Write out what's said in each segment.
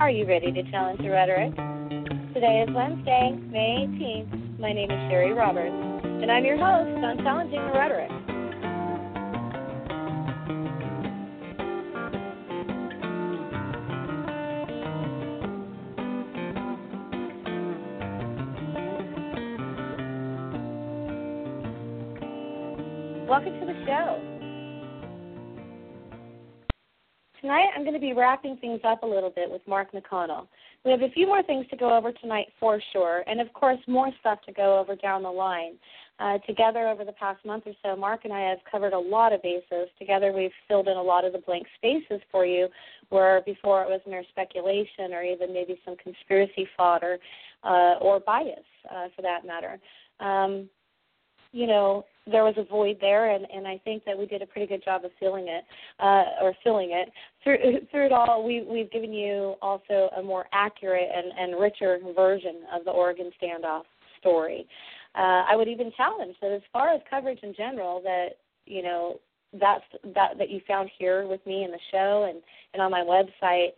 Are you ready to challenge the rhetoric? Today is Wednesday, May 18th. My name is Cheri Roberts, and I'm your host on Challenging the Rhetoric. I'm going to be wrapping things up a little bit with Mark McConnell. We have a few more things to go over tonight for sure, and of course, more stuff to go over down the line. Uh, together over the past month or so, Mark and I have covered a lot of bases. Together, we've filled in a lot of the blank spaces for you, where before it was mere speculation or even maybe some conspiracy fodder uh, or bias, uh, for that matter. Um, you know, there was a void there, and, and I think that we did a pretty good job of filling it, uh, or filling it. Through, through it all, we, we've given you also a more accurate and, and richer version of the Oregon standoff story. Uh, I would even challenge that as far as coverage in general, that you know that's that that you found here with me in the show and and on my website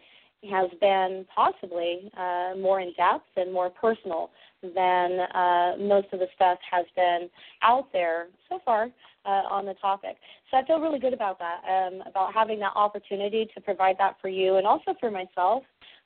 has been possibly uh, more in depth and more personal than uh, most of the stuff has been out there so far uh, on the topic. So I feel really good about that, um, about having that opportunity to provide that for you and also for myself.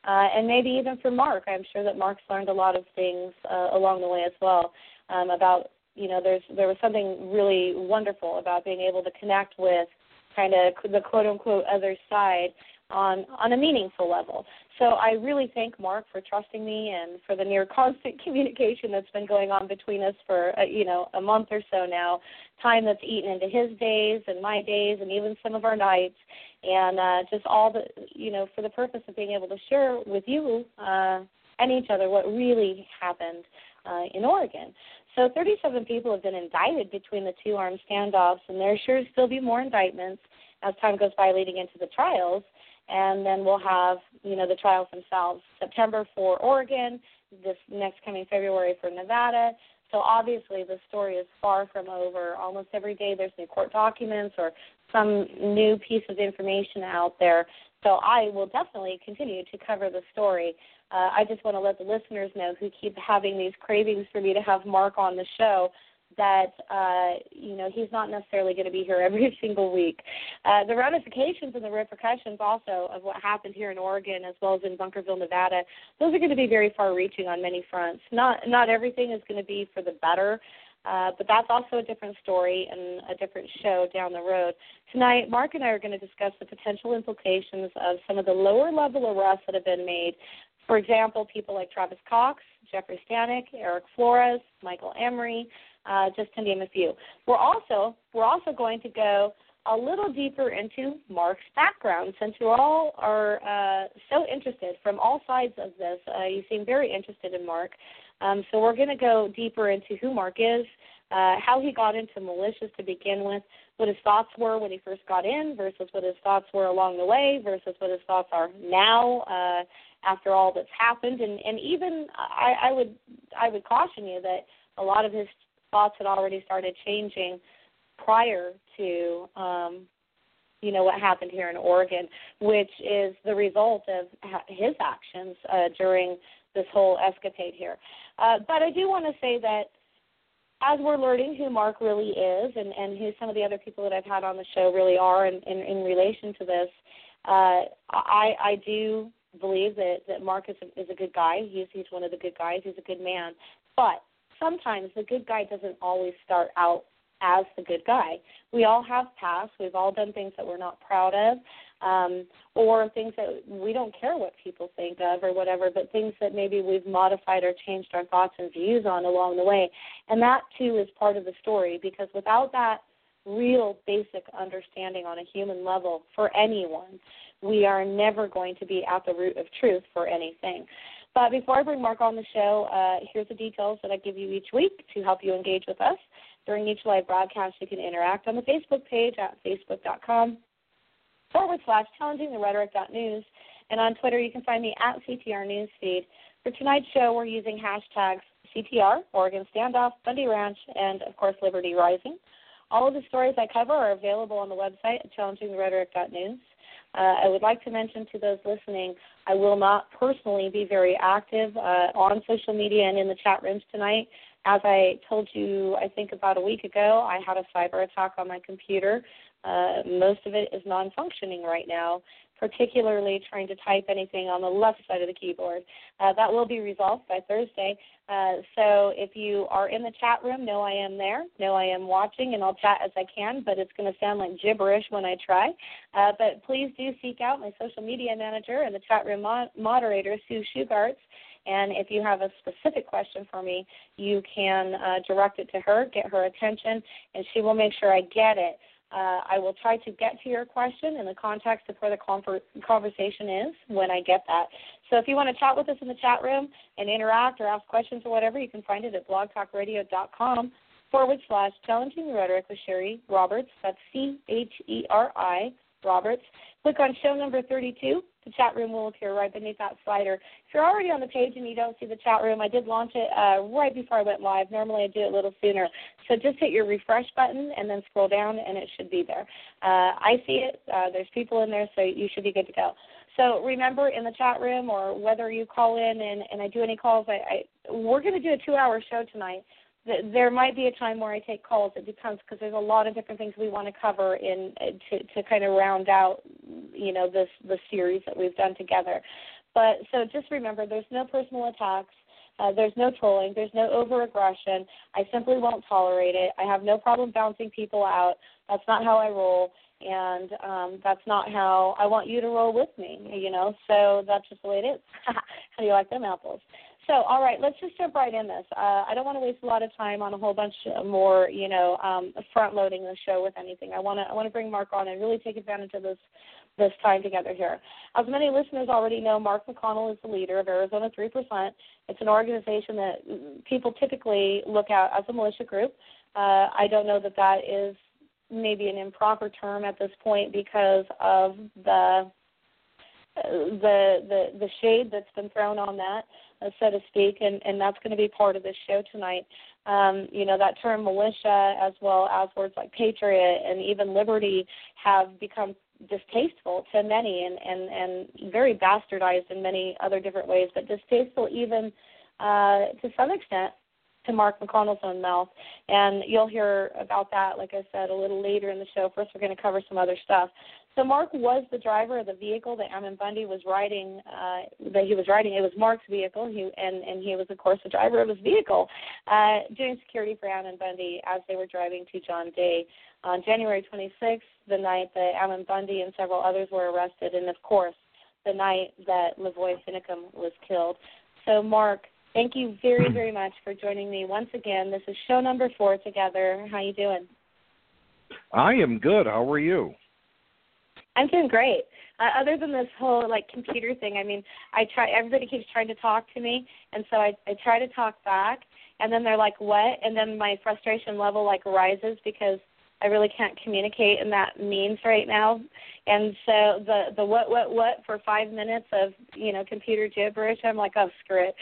Uh, and maybe even for Mark, I'm sure that Mark's learned a lot of things uh, along the way as well um, about you know there's there was something really wonderful about being able to connect with kind of the quote unquote other side on on a meaningful level. So I really thank Mark for trusting me and for the near constant communication that's been going on between us for uh, you know a month or so now. Time that's eaten into his days and my days and even some of our nights, and uh, just all the you know for the purpose of being able to share with you uh, and each other what really happened uh, in Oregon. So 37 people have been indicted between the two armed standoffs, and there sure still be more indictments as time goes by leading into the trials and then we'll have you know the trials themselves September for Oregon, this next coming February for Nevada. So obviously the story is far from over. Almost every day there's new court documents or some new piece of information out there. So I will definitely continue to cover the story. Uh, I just want to let the listeners know who keep having these cravings for me to have Mark on the show that uh, you know he's not necessarily going to be here every single week. Uh, the ramifications and the repercussions also of what happened here in Oregon as well as in Bunkerville, Nevada, those are going to be very far-reaching on many fronts. Not not everything is going to be for the better. Uh, but that's also a different story and a different show down the road. Tonight, Mark and I are going to discuss the potential implications of some of the lower level arrests that have been made. For example, people like Travis Cox, Jeffrey Stanek, Eric Flores, Michael Emry, uh, just to name a few. We're also we're also going to go a little deeper into Mark's background, since you all are uh, so interested from all sides of this. Uh, you seem very interested in Mark, um, so we're going to go deeper into who Mark is, uh, how he got into militias to begin with, what his thoughts were when he first got in versus what his thoughts were along the way versus what his thoughts are now uh, after all that's happened, and and even I, I would I would caution you that a lot of his thoughts had already started changing prior to um, you know what happened here in Oregon, which is the result of his actions uh, during this whole escapade here. Uh, but I do want to say that as we're learning who Mark really is and, and who some of the other people that I've had on the show really are in, in, in relation to this, uh, I, I do believe that, that Mark is a, is a good guy. He's, he's one of the good guys. He's a good man. But sometimes the good guy doesn't always start out as the good guy. We all have past. We've all done things that we're not proud of, um, or things that we don't care what people think of, or whatever. But things that maybe we've modified or changed our thoughts and views on along the way, and that too is part of the story. Because without that real basic understanding on a human level for anyone, we are never going to be at the root of truth for anything. But before I bring Mark on the show, uh, here's the details that I give you each week to help you engage with us. During each live broadcast, you can interact on the Facebook page at facebook.com forward slash challenging the rhetoric.news. And on Twitter, you can find me at CTR Newsfeed. For tonight's show, we're using hashtags CTR, Oregon Standoff, Bundy Ranch, and of course, Liberty Rising. All of the stories I cover are available on the website at challengingtherhetoric.news. Uh, I would like to mention to those listening, I will not personally be very active uh, on social media and in the chat rooms tonight. As I told you, I think about a week ago, I had a cyber attack on my computer. Uh, most of it is non functioning right now particularly trying to type anything on the left side of the keyboard. Uh, that will be resolved by Thursday. Uh, so if you are in the chat room, know I am there, know I am watching, and I'll chat as I can, but it's going to sound like gibberish when I try. Uh, but please do seek out my social media manager and the chat room mo- moderator, Sue Shugarts. And if you have a specific question for me, you can uh, direct it to her, get her attention, and she will make sure I get it. Uh, I will try to get to your question in the context of where the conver- conversation is when I get that. So if you want to chat with us in the chat room and interact or ask questions or whatever, you can find it at blogtalkradio.com forward slash challenging rhetoric with Cheri Roberts. That's C H E R I Roberts. Click on show number 32 the chat room will appear right beneath that slider. If you're already on the page and you don't see the chat room, I did launch it uh, right before I went live. Normally I do it a little sooner. So just hit your refresh button and then scroll down and it should be there. Uh, I see it. Uh, there's people in there, so you should be good to go. So remember in the chat room or whether you call in and, and I do any calls, I, I we're going to do a two-hour show tonight there might be a time where I take calls. It depends because there's a lot of different things we want to cover in to to kind of round out, you know, this the series that we've done together. But so just remember, there's no personal attacks. Uh, there's no trolling. There's no over aggression. I simply won't tolerate it. I have no problem bouncing people out. That's not how I roll, and um, that's not how I want you to roll with me. You know, so that's just the way it is. how do you like them apples? So, all right, let's just jump right in this. Uh, I don't want to waste a lot of time on a whole bunch more, you know, um, front loading the show with anything. I want to I want to bring Mark on and really take advantage of this this time together here. As many listeners already know, Mark McConnell is the leader of Arizona 3%. It's an organization that people typically look at as a militia group. Uh, I don't know that that is maybe an improper term at this point because of the the the the shade that's been thrown on that uh, so to speak, and, and that's going to be part of this show tonight. Um, you know, that term militia, as well as words like patriot and even liberty, have become distasteful to many and, and, and very bastardized in many other different ways, but distasteful even uh, to some extent to Mark McConnell's own mouth. And you'll hear about that, like I said, a little later in the show. First, we're going to cover some other stuff. So Mark was the driver of the vehicle that Ammon Bundy was riding. Uh, that he was riding. It was Mark's vehicle. He and and he was of course the driver of his vehicle, uh, doing security for Ammon Bundy as they were driving to John Day on January 26th, the night that Ammon Bundy and several others were arrested, and of course the night that Lavoy Finicum was killed. So Mark, thank you very very much for joining me once again. This is show number four together. How are you doing? I am good. How are you? I'm doing great. Uh, other than this whole like computer thing, I mean, I try. Everybody keeps trying to talk to me, and so I I try to talk back, and then they're like, "What?" And then my frustration level like rises because I really can't communicate in that means right now. And so the the what what what for five minutes of you know computer gibberish, I'm like, oh screw it.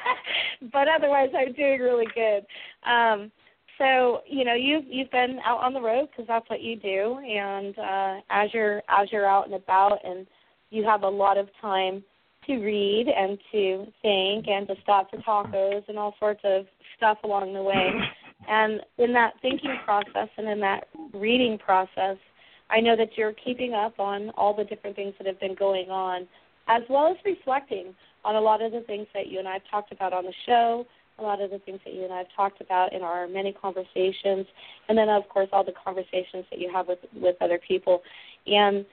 but otherwise, I'm doing really good. Um, so you know you've you've been out on the road because that's what you do, and uh, as you're as you're out and about, and you have a lot of time to read and to think and to stop for tacos and all sorts of stuff along the way. And in that thinking process and in that reading process, I know that you're keeping up on all the different things that have been going on, as well as reflecting on a lot of the things that you and I have talked about on the show, a lot of the things that you and I have talked about in our many conversations, and then of course all the conversations that you have with with other people. And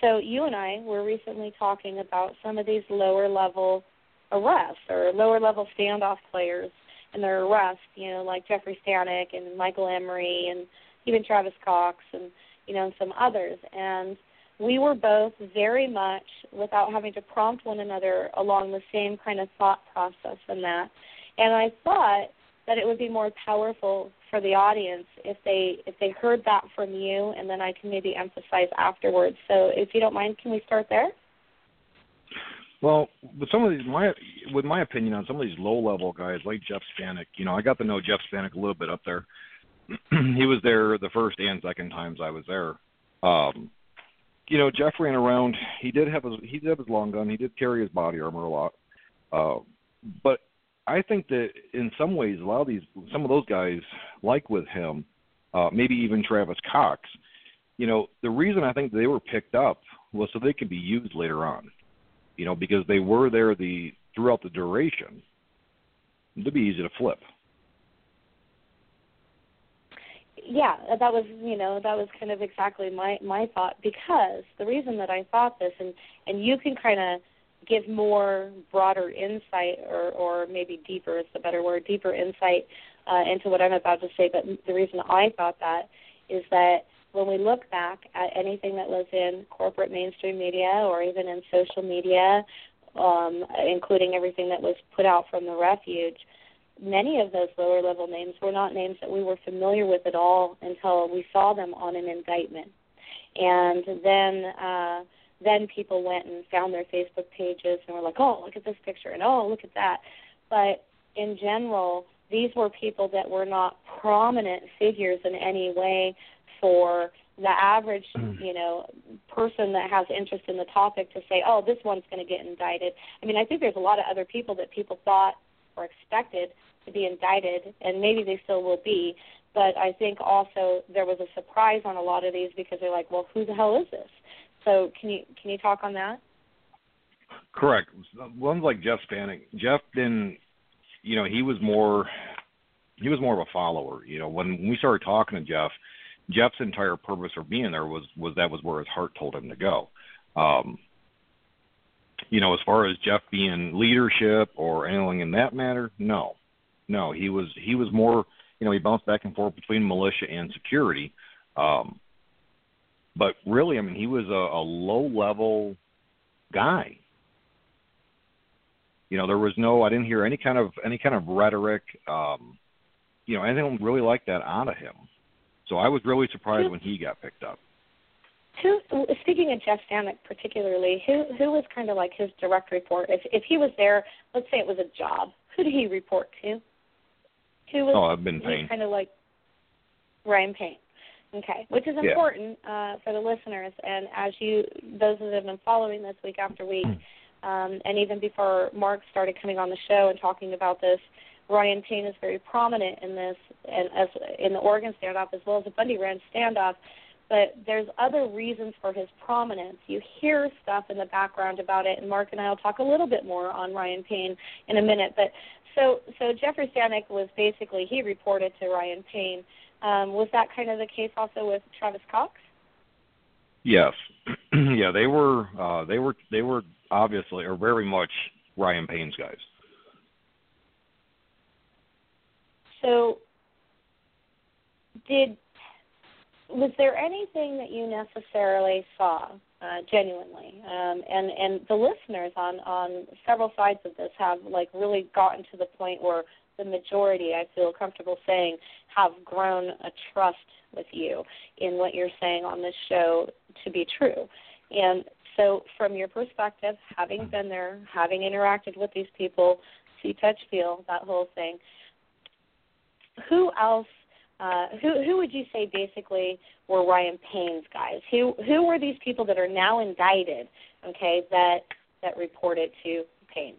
so you and I were recently talking about some of these lower level arrests or lower level standoff players and their arrests, you know, like Jeffrey Stanek and Michael Emry and even Travis Cox and you know and some others. And we were both very much without having to prompt one another along the same kind of thought process in that and I thought that it would be more powerful for the audience if they if they heard that from you, and then I can maybe emphasize afterwards. So, if you don't mind, can we start there? Well, with some of these, my with my opinion on some of these low level guys like Jeff Stanek, you know, I got to know Jeff Stanek a little bit up there. he was there the first and second times I was there. Um, you know, Jeff ran around. He did have his he did have his long gun. He did carry his body armor a lot. Uh, but I think that in some ways, a lot of these, some of those guys, like with him, uh, maybe even Travis Cox, you know, the reason I think they were picked up was so they could be used later on. You know, because they were there the throughout the duration. To be easy to flip. yeah, that was you know that was kind of exactly my my thought because the reason that I thought this and and you can kind of give more broader insight or or maybe deeper is the better word deeper insight uh, into what I'm about to say. But the reason I thought that is that when we look back at anything that was in corporate mainstream media or even in social media, um, including everything that was put out from the refuge many of those lower level names were not names that we were familiar with at all until we saw them on an indictment. And then uh then people went and found their Facebook pages and were like, "Oh, look at this picture," and "Oh, look at that." But in general, these were people that were not prominent figures in any way for the average, mm. you know, person that has interest in the topic to say, "Oh, this one's going to get indicted." I mean, I think there's a lot of other people that people thought or expected to be indicted, and maybe they still will be. But I think also there was a surprise on a lot of these because they're like, well, who the hell is this? So can you can you talk on that? Correct. Ones like Jeff Spanik. Jeff didn't, you know, he was more he was more of a follower. You know, when we started talking to Jeff, Jeff's entire purpose for being there was was that was where his heart told him to go. Um, you know, as far as Jeff being leadership or anything in that matter, no, no, he was he was more, you know, he bounced back and forth between militia and security. Um, but really, I mean, he was a, a low level guy. You know, there was no, I didn't hear any kind of any kind of rhetoric, um, you know, anything really like that out of him. So I was really surprised when he got picked up. Who, speaking of Jeff Spanik particularly, who who was kind of like his direct report? If if he was there, let's say it was a job, who did he report to? Who was? Oh, I've been Payne. Kind of like Ryan Payne. Okay, which is important yeah. uh, for the listeners, and as you, those that have been following this week after week, hmm. um, and even before Mark started coming on the show and talking about this, Ryan Payne is very prominent in this, and as in the Oregon standoff as well as the Bundy Ranch standoff but there's other reasons for his prominence. You hear stuff in the background about it, and Mark and I will talk a little bit more on Ryan Payne in a minute. But so so Jeffrey Stanek was basically he reported to Ryan Payne. Um, was that kind of the case also with Travis Cox? Yes, yeah, they were uh, they were they were obviously or very much Ryan Payne's guys. So did was there anything that you necessarily saw uh, genuinely? Um, and and the listeners on on several sides of this have like really gotten to the point where the majority, I feel comfortable saying, have grown a trust with you in what you're saying on this show to be true. And so, from your perspective, having been there, having interacted with these people, see, touch, feel, that whole thing, who else uh, who who would you say basically were Ryan Payne's guys? Who who were these people that are now indicted? Okay, that that reported to Payne.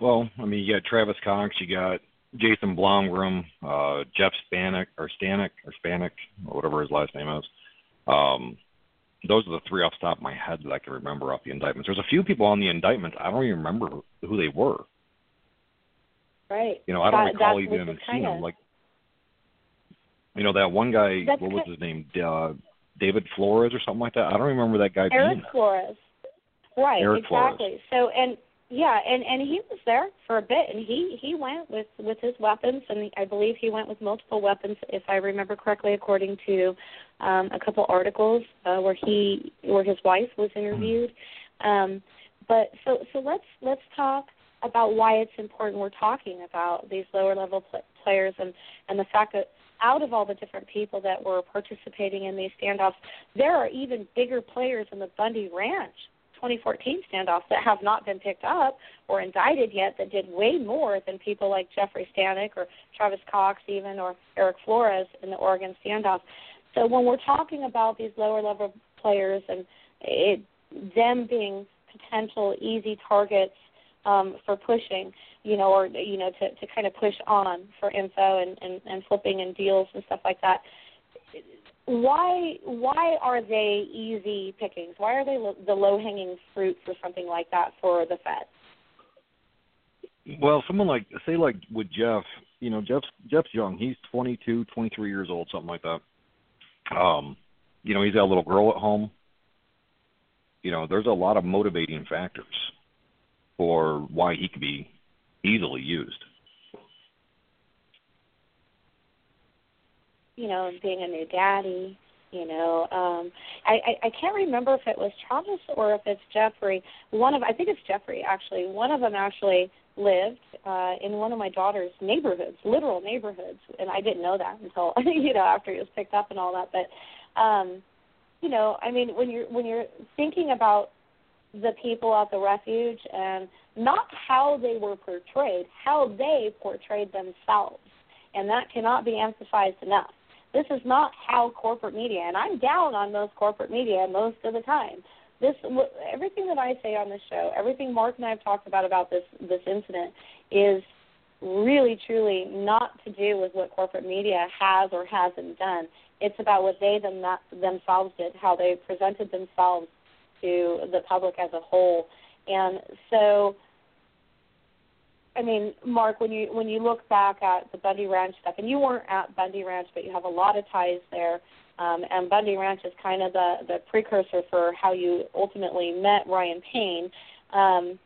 Well, I mean, you got Travis Cox, you got Jason Blomgren, uh, Jeff Spanik or Stanek or Spanik or whatever his last name is. Um, those are the three off the top of my head that I can remember off the indictments. There's a few people on the indictments I don't even remember who they were. Right. You know, I don't that, recall even seeing them. Like, you know, that one guy. That's what was his name? Uh, David Flores or something like that. I don't remember that guy. Eric being Flores. Right. Eric exactly. Flores. So and yeah, and and he was there for a bit, and he he went with with his weapons, and I believe he went with multiple weapons, if I remember correctly, according to um, a couple articles uh, where he where his wife was interviewed. Um, but so so let's let's talk about why it's important we're talking about these lower level pl- players and and the fact that out of all the different people that were participating in these standoffs, there are even bigger players in the Bundy Ranch 2014 standoffs that have not been picked up or indicted yet that did way more than people like Jeffrey Stanek or Travis Cox even or Eric Flores in the Oregon standoff. So when we're talking about these lower level players and it, them being potential easy targets um, for pushing, you know, or you know, to, to kind of push on for info and, and, and flipping and deals and stuff like that. Why why are they easy pickings? Why are they lo- the low hanging fruit for something like that for the Fed? Well, someone like say like with Jeff, you know, Jeff's Jeff's young. He's 22, 23 years old, something like that. Um, you know, he's got a little girl at home. You know, there's a lot of motivating factors for why he could be easily used. You know, being a new daddy, you know, um I, I I can't remember if it was Travis or if it's Jeffrey. One of I think it's Jeffrey actually. One of them actually lived uh in one of my daughter's neighborhoods, literal neighborhoods, and I didn't know that until you know after he was picked up and all that. But um you know, I mean when you're when you're thinking about the people at the refuge and not how they were portrayed, how they portrayed themselves. And that cannot be emphasized enough. This is not how corporate media, and I'm down on most corporate media most of the time. This everything that I say on this show, everything Mark and I have talked about about this this incident is really truly not to do with what corporate media has or hasn't done. It's about what they them, themselves did, how they presented themselves to the public as a whole. And so I mean, Mark, when you when you look back at the Bundy Ranch stuff, and you weren't at Bundy Ranch, but you have a lot of ties there, um, and Bundy Ranch is kind of the the precursor for how you ultimately met Ryan Payne, um,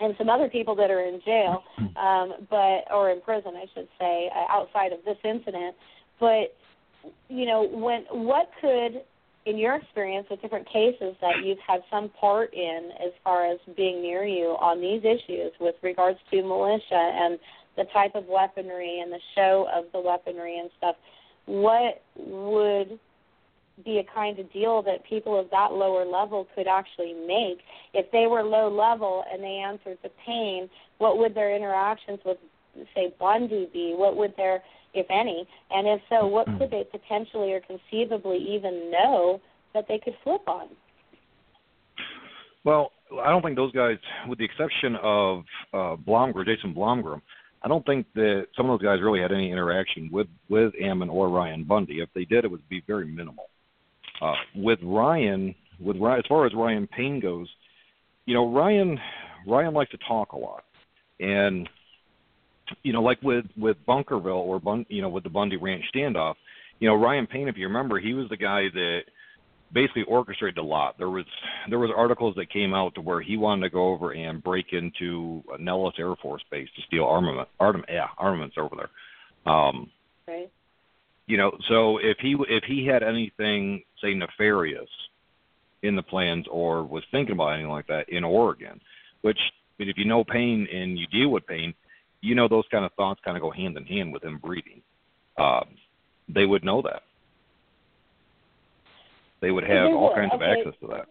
and some other people that are in jail, um, but or in prison, I should say, uh, outside of this incident. But you know, when what could in your experience with different cases that you've had some part in as far as being near you on these issues with regards to militia and the type of weaponry and the show of the weaponry and stuff, what would be a kind of deal that people of that lower level could actually make? If they were low level and they answered to Payne what would their interactions with say bundy be? What would their if any? And if so, what could they potentially or conceivably even know that they could flip on? Well, I don't think those guys, with the exception of uh, Blomgren, Jason Blomgren, I don't think that some of those guys really had any interaction with with Ammon or Ryan Bundy. If they did, it would be very minimal. Uh, with Ryan, with Ryan, as far as Ryan Payne goes, you know, Ryan Ryan likes to talk a lot, and you know, like with with Bunkerville or Bun, you know, with the Bundy Ranch standoff, you know, Ryan Payne, if you remember, he was the guy that basically orchestrated a lot. There was there was articles that came out to where he wanted to go over and break into Nellis Air Force Base to steal armament, arm, yeah, armaments over there. Um, right. You know, so if he if he had anything say nefarious in the plans or was thinking about anything like that in Oregon, which I mean, if you know Payne and you deal with Payne, you know those kind of thoughts kind of go hand in hand with him breathing. Um, they would know that. They would have all kinds okay. of access to that.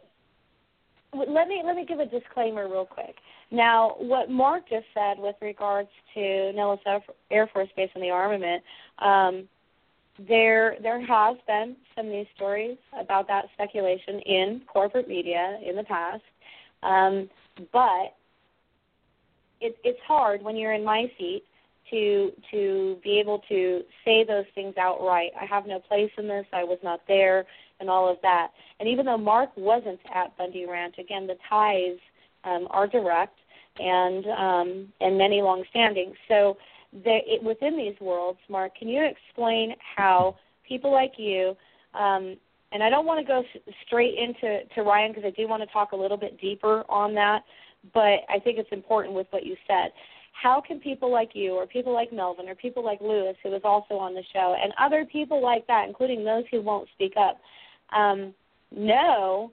Let me let me give a disclaimer real quick. Now, what Mark just said with regards to Nellis Air Force Base and the armament, um, there there has been some news stories about that speculation in corporate media in the past, um, but it, it's hard when you're in my seat to to be able to say those things outright. I have no place in this. I was not there, and all of that. And even though Mark wasn't at Bundy Ranch, again, the ties um, are direct and um, and many long-standing. So the, it, within these worlds, Mark, can you explain how people like you um, and I don't want to go straight into to Ryan because I do want to talk a little bit deeper on that but I think it's important with what you said. How can people like you, or people like Melvin, or people like Lewis, who was also on the show, and other people like that, including those who won't speak up, um, know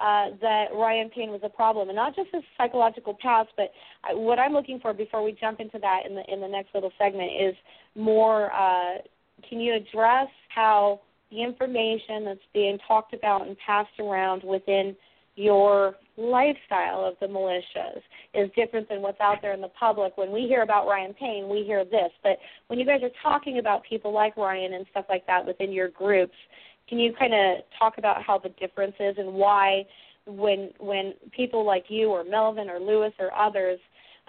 uh, that Ryan Payne was a problem, and not just his psychological past, but I, what I'm looking for before we jump into that in the in the next little segment is more. Uh, can you address how the information that's being talked about and passed around within your lifestyle of the militias is different than what's out there in the public. When we hear about Ryan Payne, we hear this. But when you guys are talking about people like Ryan and stuff like that within your groups, can you kind of talk about how the difference is and why when when people like you or Melvin or Lewis or others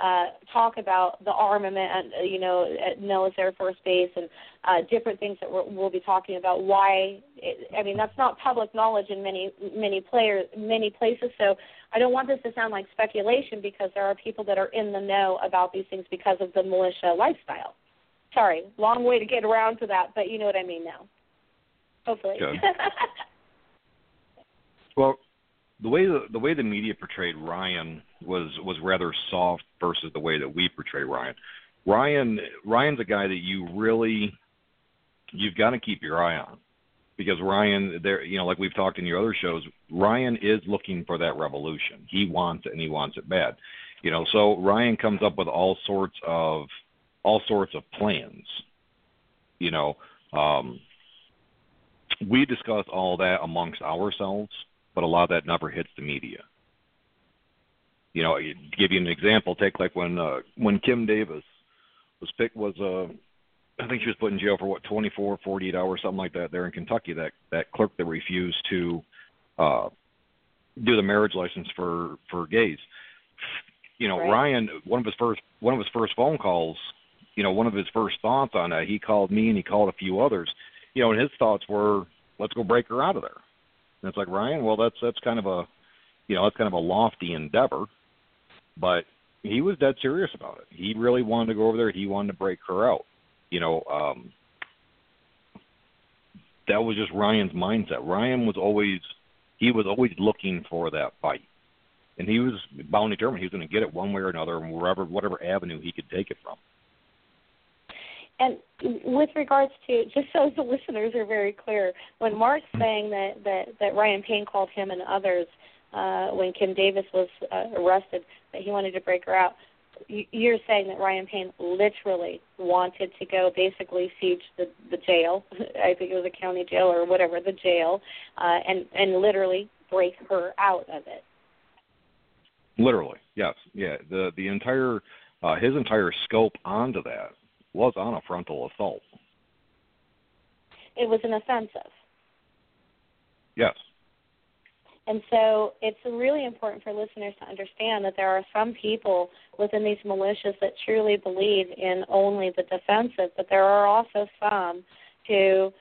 uh, talk about the armament, uh, you know, at Nellis Air Force Base and uh, different things that we're, we'll be talking about. Why? It, I mean, that's not public knowledge in many many players many places. So I don't want this to sound like speculation because there are people that are in the know about these things because of the militia lifestyle. Sorry, long way to get around to that, but you know what I mean now. Hopefully. well, the way the, the way the media portrayed Ryan was was rather soft versus the way that we portray Ryan. Ryan Ryan's a guy that you really you've got to keep your eye on because Ryan there you know like we've talked in your other shows Ryan is looking for that revolution. He wants it and he wants it bad. You know, so Ryan comes up with all sorts of all sorts of plans. You know, um we discuss all that amongst ourselves but a lot of that never hits the media. You know, to give you an example, take like when uh, when Kim Davis was picked was uh I think she was put in jail for what 24, 48 hours, something like that. There in Kentucky, that that clerk that refused to uh, do the marriage license for for gays. You know, right. Ryan, one of his first one of his first phone calls, you know, one of his first thoughts on that, he called me and he called a few others. You know, and his thoughts were, let's go break her out of there. And it's like Ryan, well, that's that's kind of a, you know, that's kind of a lofty endeavor, but he was dead serious about it. He really wanted to go over there. He wanted to break her out. You know, um, that was just Ryan's mindset. Ryan was always he was always looking for that fight, and he was bound determined he was going to get it one way or another, and wherever whatever avenue he could take it from. And with regards to, just so the listeners are very clear, when Mark's saying that that, that Ryan Payne called him and others uh, when Kim Davis was uh, arrested that he wanted to break her out, you're saying that Ryan Payne literally wanted to go basically siege the the jail. I think it was a county jail or whatever the jail, uh, and and literally break her out of it. Literally, yes, yeah. The the entire uh, his entire scope onto that was on a frontal assault. It was an offensive. Yes. And so it's really important for listeners to understand that there are some people within these militias that truly believe in only the defensive, but there are also some who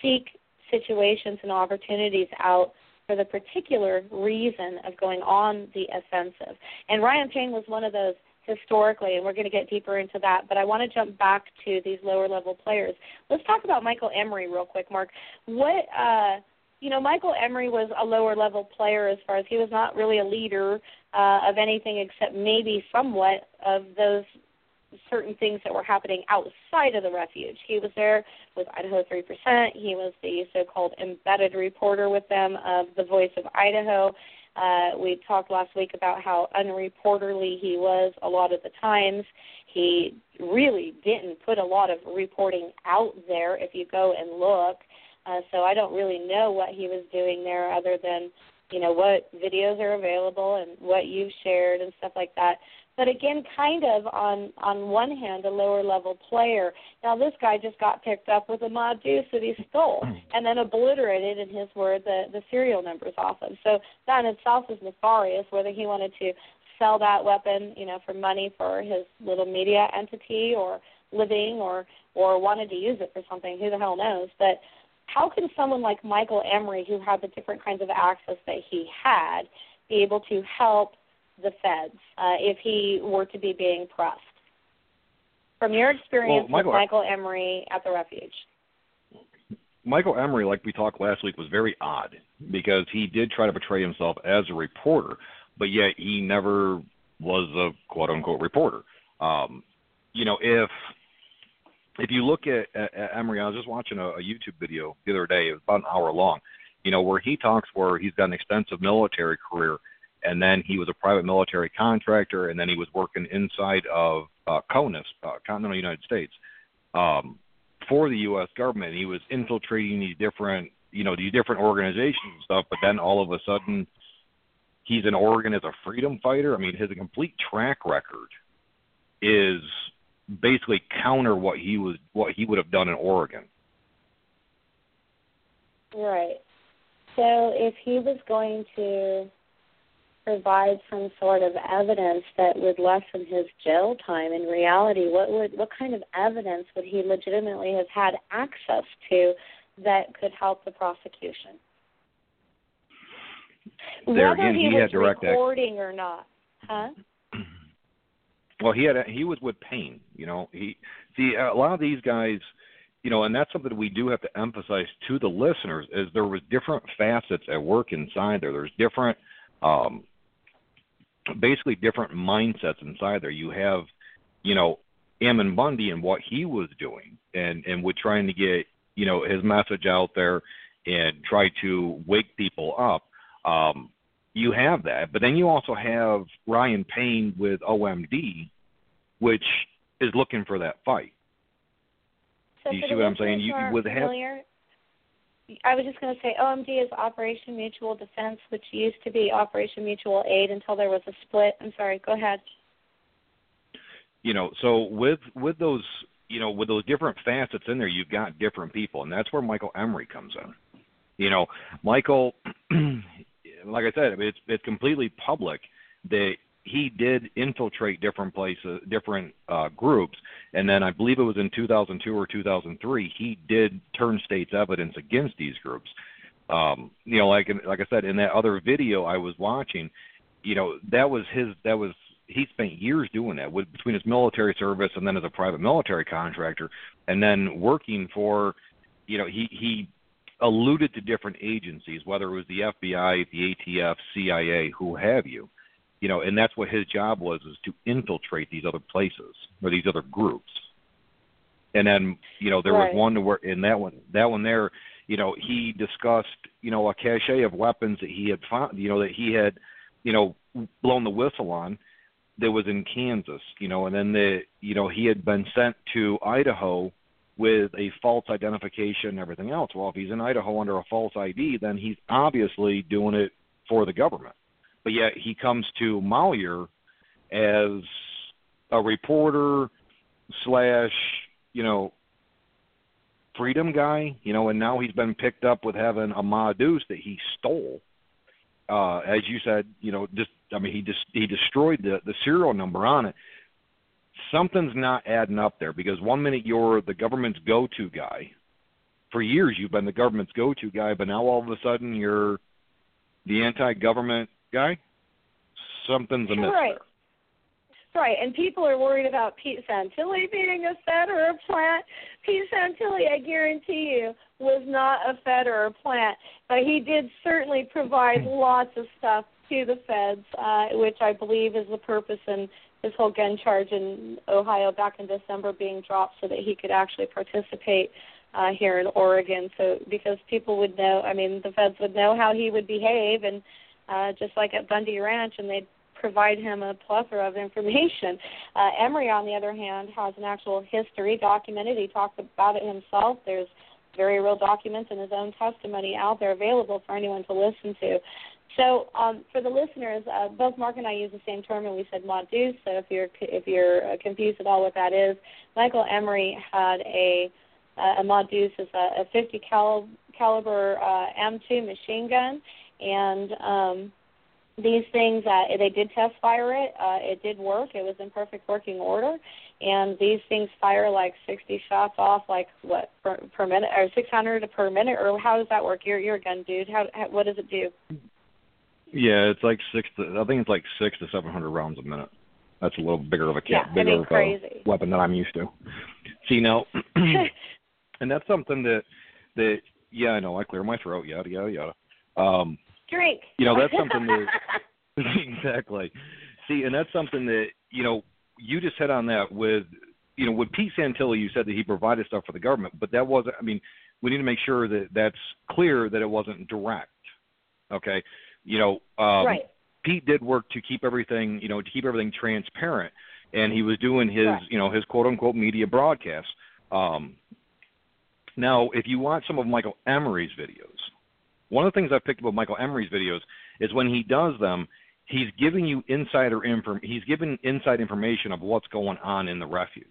seek situations and opportunities out for the particular reason of going on the offensive. And Ryan Payne was one of those historically, and we're going to get deeper into that. But I want to jump back to these lower level players. Let's talk about Michael Emry real quick, Mark. What uh, you know, Michael Emry was a lower level player as far as he was not really a leader uh, of anything except maybe somewhat of those certain things that were happening outside of the refuge. He was there with Idaho 3%. He was the so called embedded reporter with them of The Voice of Idaho. Uh, we talked last week about how unreporterly he was a lot of the times. He really didn't put a lot of reporting out there if you go and look. Uh, so I don't really know what he was doing there other than, you know, what videos are available and what you've shared and stuff like that. But again kind of on on one hand a lower level player. Now this guy just got picked up with a Ma Deuce that he stole and then obliterated in his word the the serial numbers off of. so that in itself is nefarious whether he wanted to sell that weapon you know for money for his little media entity or living or or wanted to use it for something who the hell knows? But how can someone like michael emry who had the different kinds of access that he had be able to help the feds uh, if he were to be being pressed? From your experience well, Michael, with Michael Emry at the refuge. Michael Emry, like we talked last week, was very odd because he did try to portray himself as a reporter, but yet he never was a quote unquote reporter. Um, you know, if if you look at, at, at Emry, I was just watching a, a YouTube video the other day, it was about an hour long, you know, where he talks where he's got an extensive military career and then he was a private military contractor, and then he was working inside of uh, CONUS, uh, Continental United States, um, for the U.S. government. He was infiltrating these different, you know, these different organizations and stuff. But then all of a sudden, he's in Oregon as a freedom fighter. I mean, his complete track record is basically counter what he was, what he would have done in Oregon. Right. So if he was going to provide some sort of evidence that would lessen his jail time in reality what would what kind of evidence would he legitimately have had access to that could help the prosecution there whether again, he, he was recording or not huh well he had a, he was with Payne you know he see a lot of these guys you know and that's something we do have to emphasize to the listeners is there was different facets at work inside there there's different um basically different mindsets inside there. You have, you know, Ammon Bundy and what he was doing, and and with trying to get you know his message out there and try to wake people up. Um, you have that, but then you also have Ryan Payne with OMD, which is looking for that fight. So Do you see what I'm saying? You would have familiar, I was just going to say OMD is Operation Mutual Defense, which used to be Operation Mutual Aid until there was a split. I'm sorry. Go ahead. you know so with with those you know with those different facets in there you've got different people and that's where michael emry comes in you know michael like i said it's it's completely public that he did infiltrate different places different uh groups. And then i believe it was in 2002 or 2003 he did turn state's evidence against these groups. Um you know like like i said in that other video i was watching you know that was his that was he spent years doing that with between his military service and then as a private military contractor and then working for you know he he alluded to different agencies whether it was the FBI the ATF CIA who have you you know and that's what his job was is to infiltrate these other places or these other groups and then you know there Right. was one to where in that one that one there you know he discussed you know a cache of weapons that he had found you know that he had you know blown the whistle on that was in Kansas, you know, and then the you know he had been sent to Idaho with a false identification and everything else. Well, if he's in Idaho under a false ID, then he's obviously doing it for the government. But yet he comes to Malheur as a reporter slash you know freedom guy, you know, and now he's been picked up with having a Ma Deuce that he stole. Uh, as you said, you know, just I mean, he just he destroyed the the serial number on it. Something's not adding up there because one minute you're the government's go-to guy. For years you've been the government's go-to guy, but now all of a sudden you're the anti-government guy. Something's amiss. Right. there. Right, and people are worried about Pete Santilli being a Fed or a plant. Pete Santilli, I guarantee you, was not a Fed or a plant, but he did certainly provide lots of stuff to the Feds, uh, which I believe is the purpose in his whole gun charge in Ohio back in December being dropped so that he could actually participate uh, here in Oregon. So because people would know, I mean, the Feds would know how he would behave, and uh, just like at Bundy Ranch, and they'd provide him a plethora of information. Uh, Emry, on the other hand, has an actual history documented. He talked about it himself. There's very real documents and his own testimony out there available for anyone to listen to. So, um, for the listeners, uh, both Mark and I use the same term, and we said Maud So, if you're if you're uh, confused at all what that is, Michael Emry had a uh, a Maud is a, a 50 cal- caliber uh, M2 machine gun, and um, these things uh, they did test fire it. Uh, it did work. It was in perfect working order, and these things fire like 60 shots off, like what per, per minute or 600 per minute, or how does that work? You're you're a gun dude. How, how what does it do? Yeah, it's like six. To, I think it's like six to seven hundred rounds a minute. That's a little bigger of a Yeah, cap, I bigger of a weapon than I'm used to. See now, and that's something that that yeah, I know. I clear my throat. Yada yada yada. Um, Drink. you know, that's something that exactly. See, and that's something that you know you just hit on that with you know with Pete Santilli. You said that he provided stuff for the government, but that wasn't. I mean, we need to make sure that that's clear that it wasn't direct. Okay, you know, um, right. Pete did work to keep everything, you know, to keep everything transparent, and he was doing his, Right. you know, his quote unquote media broadcasts. Um, now, if you watch some of Michael Emry's videos, one of the things I've picked up with Michael Emry's videos is when he does them, he's giving you insider inform. He's giving inside information of what's going on in the refuge.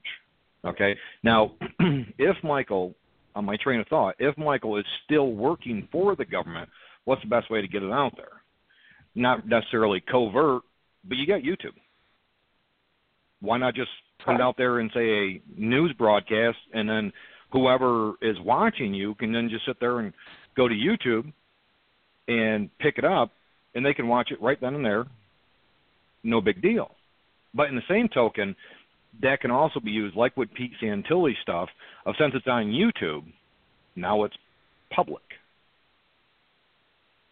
Okay. Now, if Michael on my train of thought, if Michael is still working for the government, what's the best way to get it out there? Not necessarily covert, but you got YouTube. Why not just put it out there and say a news broadcast, and then whoever is watching you can then just sit there and go to YouTube and pick it up, and they can watch it right then and there. No big deal. But in the same token, that can also be used, like with Pete Santilli stuff, of since it's on YouTube, now it's public.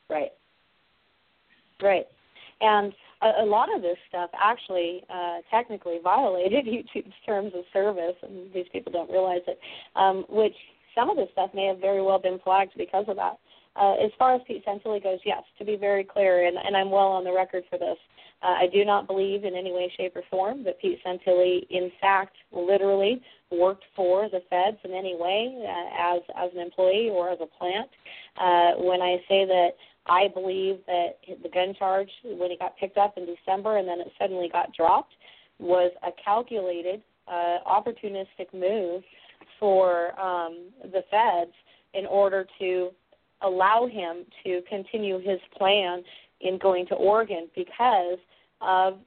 Right. Right. And a, a lot of this stuff actually uh, technically violated YouTube's terms of service, and these people don't realize it, um, which some of this stuff may have very well been flagged because of that. Uh, as far as Pete Santilli goes, yes, to be very clear, and, and I'm well on the record for this, uh, I do not believe in any way, shape, or form that Pete Santilli, in fact, literally worked for the feds in any way uh, as as an employee or as a plant. Uh, when I say that I believe that the gun charge, when it got picked up in December and then it suddenly got dropped, was a calculated, uh, opportunistic move for um, the feds in order to allow him to continue his plan in going to Oregon because of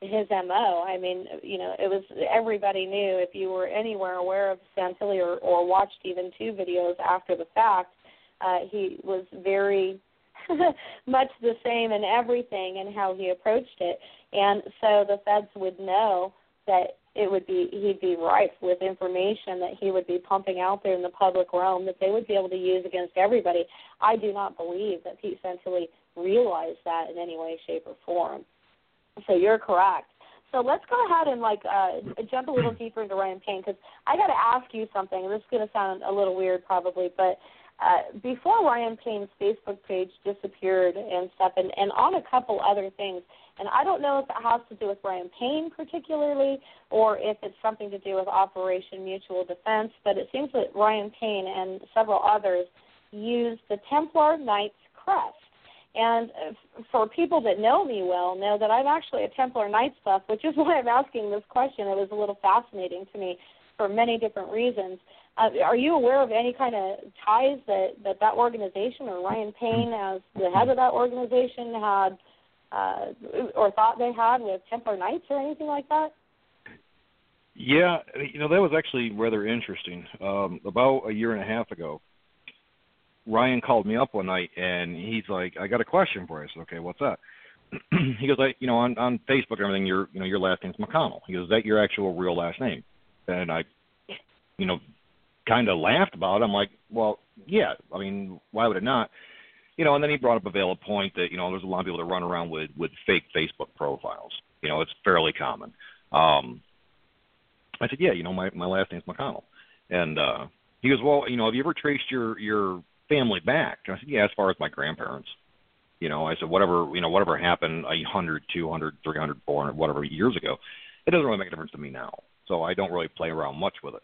his MO. I mean, you know, it was everybody knew if you were anywhere aware of Santilli or, or watched even two videos after the fact, uh, he was very much the same in everything and how he approached it. And so the feds would know that it would be he'd be rife with information that he would be pumping out there in the public realm that they would be able to use against everybody. I do not believe that Pete Santilli realized that in any way, shape, or form. So you're correct. So let's go ahead and like uh, jump a little deeper into Ryan Payne because I got to ask you something. This is going to sound a little weird probably, but uh, before Ryan Payne's Facebook page disappeared and stuff, and, and on a couple other things, and I don't know if it has to do with Ryan Payne particularly or if it's something to do with Operation Mutual Defense, but it seems that Ryan Payne and several others used the Templar Knights crest. And for people that know me well, know that I'm actually a Templar Knights buff, which is why I'm asking this question. It was a little fascinating to me for many different reasons. Uh, are you aware of any kind of ties that, that that organization or Ryan Payne, as the head of that organization, had uh, or thought they had with Templar Knights or anything like that? Yeah, you know that was actually rather interesting. Um, about a year and a half ago, Ryan called me up one night and he's like, "I got a question for you." I said, "Okay, what's that?" he goes, "I, you know, on on Facebook and everything, your you know your last name's McConnell." He goes, "Is that your actual real last name?" And I, you know, kind of laughed about it. I'm like, "Well, yeah. I mean, why would it not?" You know, and then he brought up a valid point that you know there's a lot of people that run around with with fake Facebook profiles. You know, it's fairly common. Um, I said, "Yeah, you know, my my last name's McConnell," and uh, he goes, "Well, you know, have you ever traced your your family back? And I said, yeah, as far as my grandparents. You know, I said, whatever, you know, whatever happened a hundred, two hundred, three hundred, four hundred, whatever years ago, it doesn't really make a difference to me now. So I don't really play around much with it.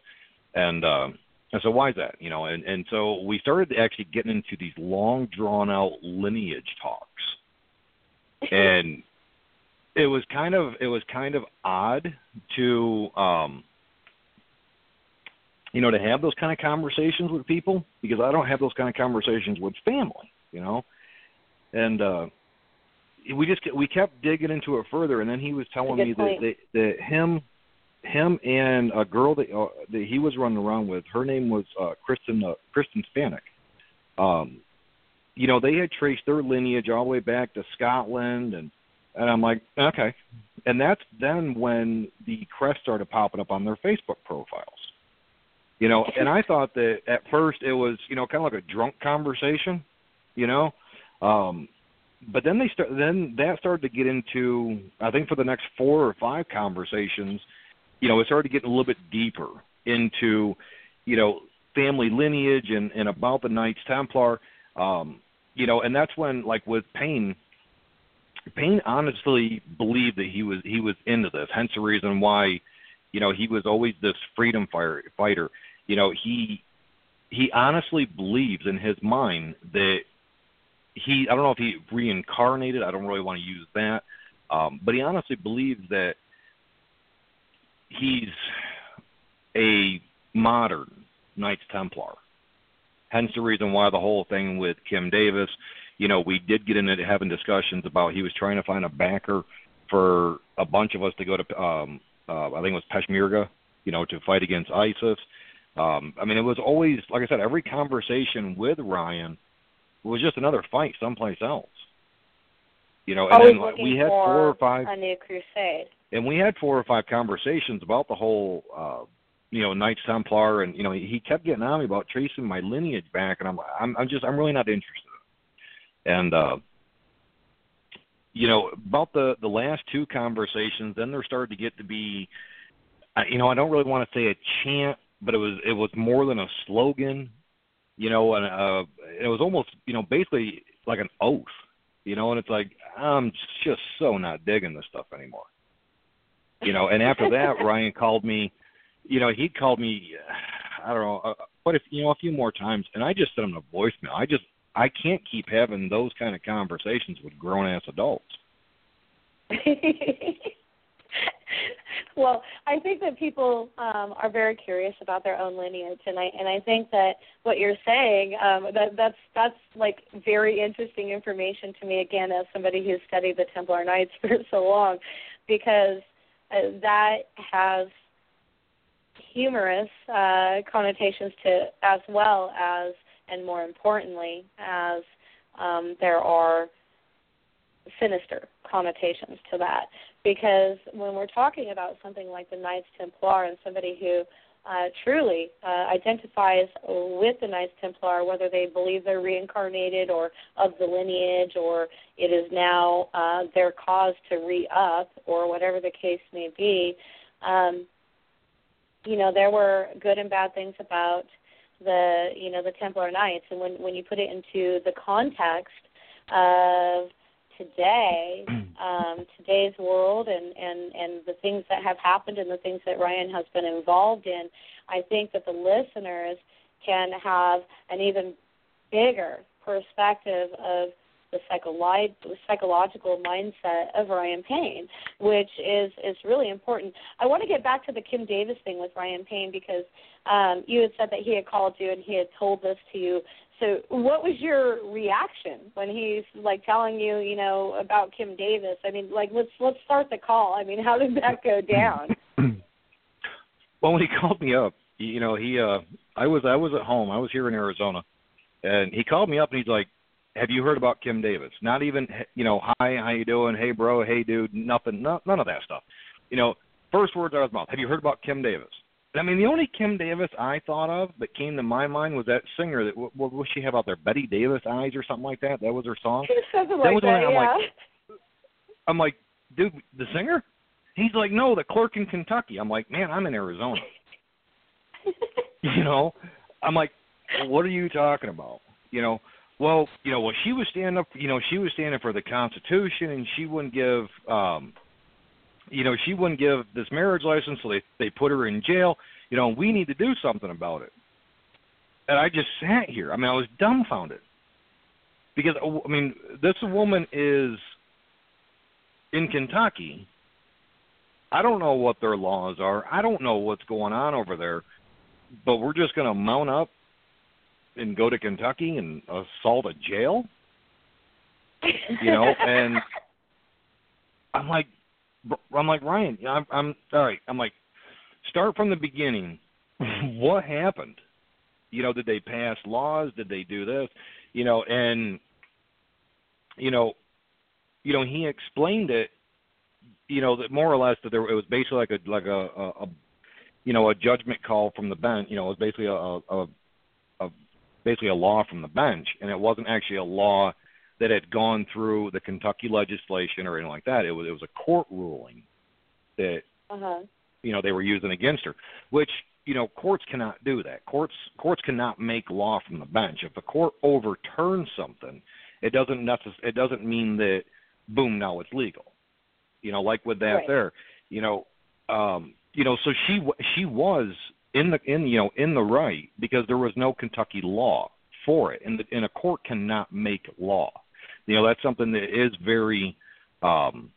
And, uh, and so why is that? You know, and, and so we started actually getting into these long drawn out lineage talks. And it was kind of it was kind of odd to um you know, to have those kind of conversations with people because I don't have those kind of conversations with family, you know. And uh we just we kept digging into it further, and then he was telling me that, that that him him and a girl that uh, that he was running around with, her name was uh, Kristen uh, Kristen Stanek. Um, you know, they had traced their lineage all the way back to Scotland, and and I'm like, okay. And that's then when the crest started popping up on their Facebook profiles. You know, and I thought that at first it was, you know, kind of like a drunk conversation, you know. Um but then they start then that started to get into I think for the next four or five conversations, you know, it started to get a little bit deeper into, you know, family lineage and, and about the Knights Templar. Um, you know, and that's when like with Payne Payne honestly believed that he was he was into this, hence the reason why, you know, he was always this freedom fire, fighter you know, he he honestly believes in his mind that he I don't know if he reincarnated, I don't really want to use that. Um, but he honestly believes that he's a modern Knights Templar. Hence the reason why the whole thing with Kim Davis, you know, we did get into having discussions about he was trying to find a backer for a bunch of us to go to um uh, I think it was Peshmerga, you know, to fight against ISIS. Um, I mean, it was always like I said, every conversation with Ryan was just another fight someplace else. You know, and Always then looking we had four or five, a new crusade. And we had four or five conversations about the whole, uh, you know, Knights Templar, and you know, he kept getting on me about tracing my lineage back, and I'm, I'm, I'm just, I'm really not interested. And uh, you know, about the the last two conversations, then there started to get to be, uh, you know, I don't really want to say a chant, but it was it was more than a slogan, you know, and uh, it was almost, you know, basically like an oath, you know, and it's like I'm just so not digging this stuff anymore, you know. And after that, Ryan called me, you know, he called me, I don't know, uh, but if you know a few more times, and I just sent him a voicemail. I just I can't keep having those kind of conversations with grown ass adults. well, I think that people um, are very curious about their own lineage, and I and I think that what you're saying um, that that's that's like very interesting information to me. Again, as somebody who's studied the Templar Knights for so long, because uh, that has humorous uh, connotations to as well as and more importantly, as um, there are sinister connotations to that. Because when we're talking about something like the Knights Templar and somebody who uh, truly uh, identifies with the Knights Templar, whether they believe they're reincarnated or of the lineage, or it is now uh, their cause to re up, or whatever the case may be. Um, you know, there were good and bad things about the you know the Templar Knights, and when when you put it into the context of today, um, today's world, and and and the things that have happened and the things that Ryan has been involved in, I think that the listeners can have an even bigger perspective of the psycholo- psychological mindset of Ryan Payne, which is is really important. I want to get back to the Kim Davis thing with Ryan Payne because um, you had said that he had called you and he had told this to you. So, what was your reaction when he's like telling you, you know, about Kim Davis? I mean, like let's let's start the call. I mean, how did that go down? well, when he called me up, you know, he uh I was I was at home. I was here in Arizona. And he called me up and he's like, have you heard about Kim Davis? Not even, you know, hi, how you doing? Hey, bro. Hey, dude. Nothing. No, none of that stuff. You know, first words out of his mouth. Have you heard about Kim Davis? I mean, the only Kim Davis I thought of that came to my mind was that singer that what, what was she have out there? Bette Davis Eyes or something like that. That was her song. Something that like was that. I'm yeah. like, I'm like, dude, the singer? He's like, no, the clerk in Kentucky. I'm like, man, I'm in Arizona. you know, I'm like, what are you talking about? You know, well, you know, well, she was standing up. You know, she was standing for the Constitution, and she wouldn't give. um you know, she wouldn't give this marriage license, so they they put her in jail. You know, we need to do something about it. And I just sat here. I mean, I was dumbfounded because uh, I mean, this woman is in Kentucky. I don't know what their laws are. I don't know what's going on over there, but we're just going to mount up and go to Kentucky and assault a jail. You know, and I'm like, I'm like Ryan. I'm, I'm all right. I'm like, start from the beginning. what happened? You know, did they pass laws? Did they do this? You know, and you know, you know, he explained it. You know, that more or less that there it was basically like a like a, a, a you know a judgment call from the bench. You know, it was basically a, a, a basically a law from the bench, and it wasn't actually a law that had gone through the Kentucky legislation or anything like that. It was it was a court ruling that uh-huh. you know they were using against her, which you know courts cannot do that. Courts courts cannot make law from the bench. If a court overturns something, it doesn't necess- it doesn't mean that boom now it's legal. You know, like with that right. there, you know, um, you know, so she she was in the in you know in the right because there was no Kentucky law for it, and the, and a court cannot make law. You know, that's something that is very, um,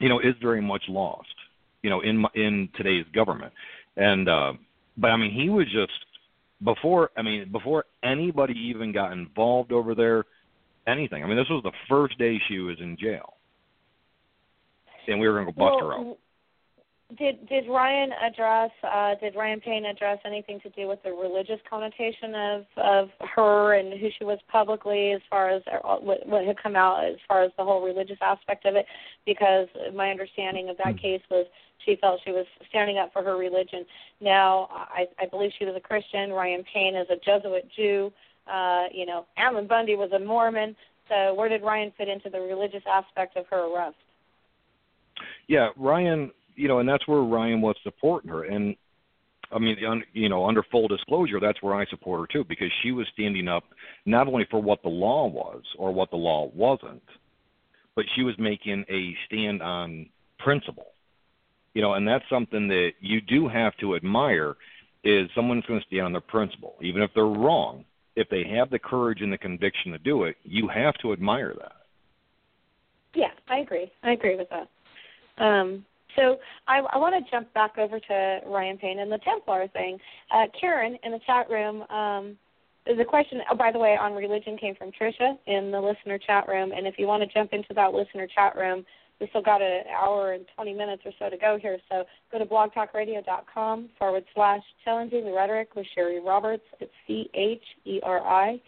you know, is very much lost. You know, in in today's government, and uh, but I mean, he was just before I mean before anybody even got involved over there, anything. I mean, this was the first day she was in jail, and we were going to go bust well, her out. Did did Ryan address uh, did Ryan Payne address anything to do with the religious connotation of of her and who she was publicly, as far as uh, what, what had come out as far as the whole religious aspect of it? Because my understanding of that mm case was she felt she was standing up for her religion. Now I, I believe she was a Christian. Ryan Payne is a Jesuit Jew. Uh, you know, Ammon Bundy was a Mormon. So where did Ryan fit into the religious aspect of her arrest? Yeah, Ryan you know, and that's where Ryan was supporting her. And I mean, you know, under full disclosure, that's where I support her too, because she was standing up not only for what the law was or what the law wasn't, but she was making a stand on principle. You know, and that's something that you do have to admire is someone's going to stand on their principle, even if they're wrong. If they have the courage and the conviction to do it, you have to admire that. Yeah, I agree. I agree with that. Um, so I, I want to jump back over to Ryan Payne and the Templar thing. Uh, Karen in the chat room. Um, the question, oh, by the way, on religion came from Tricia in the listener chat room. And if you want to jump into that listener chat room, we still got an hour and 20 minutes or so to go here. So go to blogtalkradio.com forward slash challenging the rhetoric with Cheri Roberts. It's C H E R I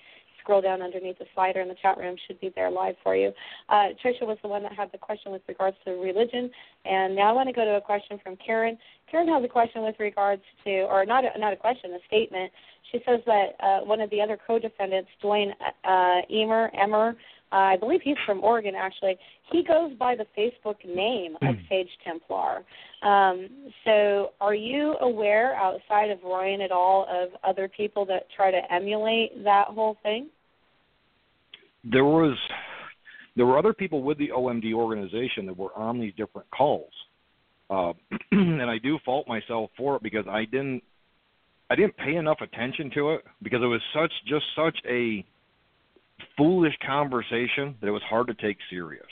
scroll down underneath the slider in the chat room should be there live for you. Uh, Tricia was the one that had the question with regards to religion, and now I want to go to a question from Karen. Karen has a question with regards to, or not a, not a question, a statement. She says that uh, one of the other co-defendants, Duane uh, Ehmer, Ehmer, uh, I believe he's from Oregon actually. He goes by the Facebook name of hmm. Sage Templar. Um, so, are you aware outside of Ryan at all of other people that try to emulate that whole thing? There was there were other people with the OMD organization that were on these different calls, uh, and I do fault myself for it because I didn't I didn't pay enough attention to it because it was such just such a foolish conversation that it was hard to take serious.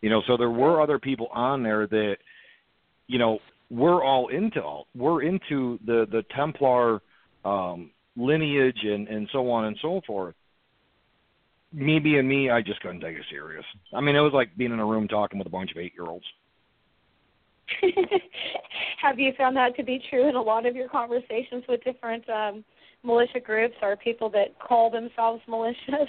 You know, so there were other people on there that, you know, we're all into all we're into the the Templar um, lineage and and so on and so forth me being me, I just couldn't take it serious. I mean, it was like being in a room talking with a bunch of eight year olds. Have you found that to be true in a lot of your conversations with different um, militia groups or people that call themselves militias?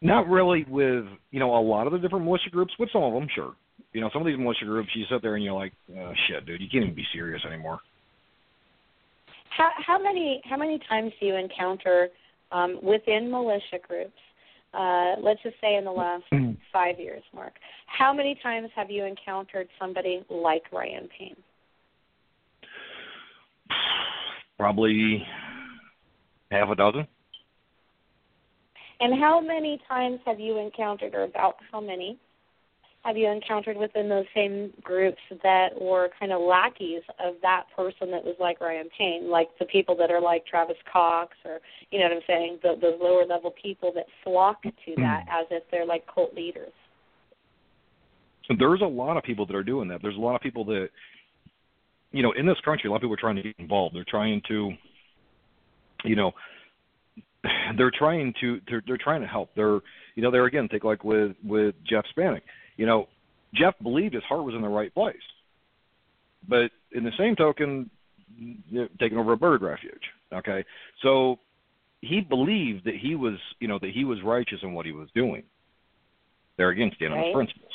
Not really with you know a lot of the different militia groups. With some of them, sure. You know, some of these militia groups, you sit there and you're like, oh, shit, dude, you can't even be serious anymore. How how many how many times do you encounter um, within militia groups, uh, let's just say in the last mm-hmm. five years, Mark, how many times have you encountered somebody like Ryan Payne? Probably half a dozen. And how many times have you encountered, or about how many, have you encountered within those same groups that were kind of lackeys of that person that was like Ryan Payne, like the people that are like Travis Cox, or you know what I'm saying, the, the lower level people that flock to hmm. that as if they're like cult leaders. There's a lot of people that are doing that. There's a lot of people that, you know, in this country, a lot of people are trying to get involved. They're trying to, you know, they're trying to they're, they're trying to help. They're you know they're again think like with with Geoff Stanek you know, Geoff believed his heart was in the right place. But in the same token, taking over a bird refuge. Okay, so he believed that he was, you know, that he was righteous in what he was doing. There again, standing right. on his principles.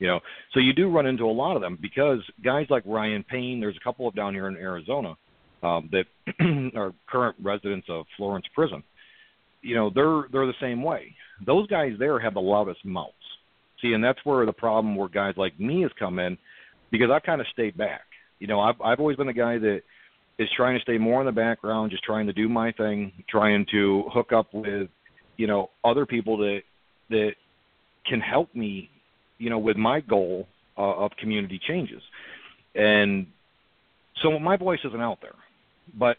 You know, so you do run into a lot of them because guys like Ryan Payne, there's a couple of down here in Arizona um, that are current residents of Florence Prison. You know, they're they're the same way. Those guys there have the loudest mouths. See, and that's where the problem where guys like me has come in because I've kind of stayed back. You know, I've I've always been the guy that is trying to stay more in the background, just trying to do my thing, trying to hook up with, you know, other people that that can help me, you know, with my goal uh, of community changes. And so my voice isn't out there. But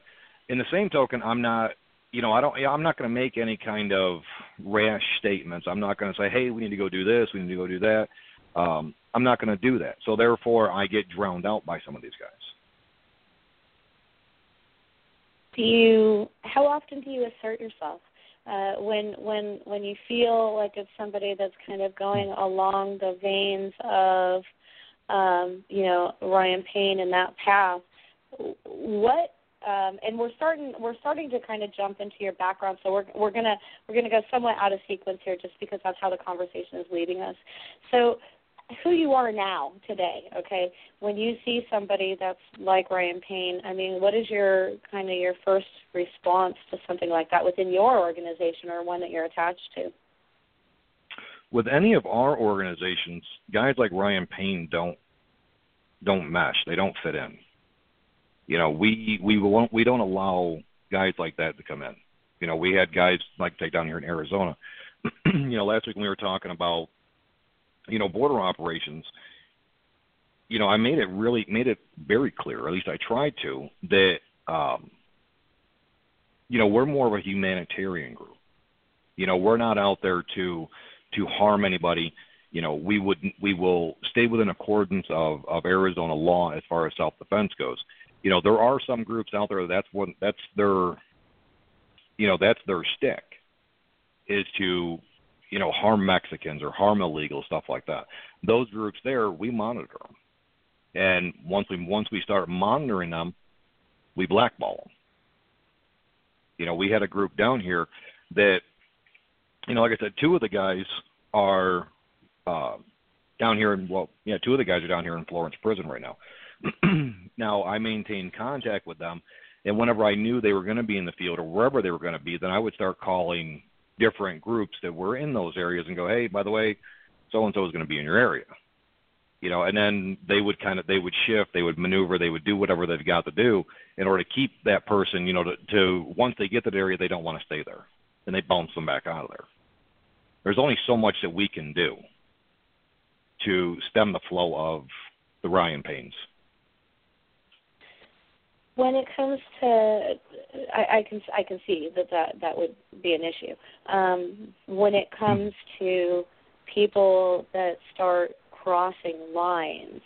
in the same token, I'm not you know, I don't. I'm not going to make any kind of rash statements. I'm not going to say, "Hey, we need to go do this. We need to go do that." Um, I'm not going to do that. So therefore, I get drowned out by some of these guys. do you how often do you assert yourself uh, when when when you feel like it's somebody that's kind of going along the veins of um, you know Ryan Payne and that path what um, and we're starting we're starting to kind of jump into your background so we're we're gonna we're gonna go somewhat out of sequence here just because that's how the conversation is leading us. So who you are now today okay? When you see somebody that's like ryan payne i mean what is your kind of your first response to something like that within your organization or one that you're attached to? With any of our organizations guys like ryan payne don't don't mesh. They don't fit in you know we we won't we don't allow guys like that to come in you know we had guys like take down here in arizona you know last week when we were talking about you know, border operations, you know, I made it really made it very clear, or at least I tried to, that um, you know, we're more of a humanitarian group. You know, we're not out there to to harm anybody. You know, we would we will stay within accordance of of Arizona law as far as self defense goes. You know, there are some groups out there that's what that's their you know, that's their stick is to you know, harm Mexicans or harm illegal stuff like that. Those groups there, we monitor them, and once we once we start monitoring them, we blackball them. You know, we had a group down here that, you know, like I said, two of the guys are uh, down here in well, yeah, two of the guys are down here in Florence prison right now. now I maintain contact with them, and whenever I knew they were going to be in the field or wherever they were going to be, then I would start calling different groups that were in those areas and go, hey, by the way, so and so is going to be in your area. You know, and then they would kind of they would shift, they would maneuver, they would do whatever they've got to do in order to keep that person, you know, to, to once they get the area, they don't want to stay there, and they bounce them back out of there. There's only so much that we can do to stem the flow of the Ryan Paynes when it comes to I, I can I can see that, that that would be an issue. Um, when it comes to people that start crossing lines,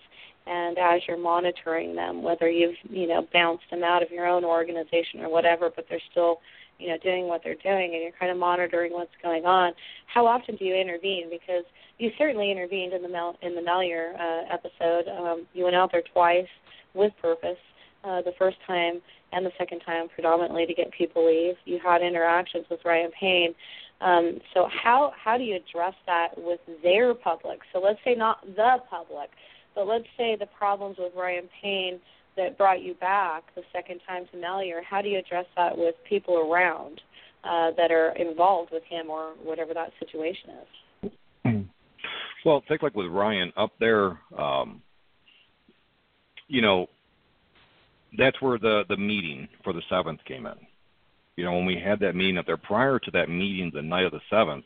and as you're monitoring them, whether you've you know bounced them out of your own organization or whatever, but they're still you know doing what they're doing, and you're kind of monitoring what's going on. How often do you intervene? Because you certainly intervened in the Mel, in the Malheur uh, episode. Um, you went out there twice with purpose uh, the first time and the second time predominantly to get people leave. You had interactions with Ryan Payne. Um, so how how do you address that with their public? So let's say not the public, but let's say the problems with Ryan Payne that brought you back the second time to Malheur. How do you address that with people around uh, that are involved with him or whatever that situation is? Well, take like with Ryan up there. Um, you know, that's where the the meeting for the seventh came in. You know, when we had that meeting up there, prior to that meeting, the night of the seventh,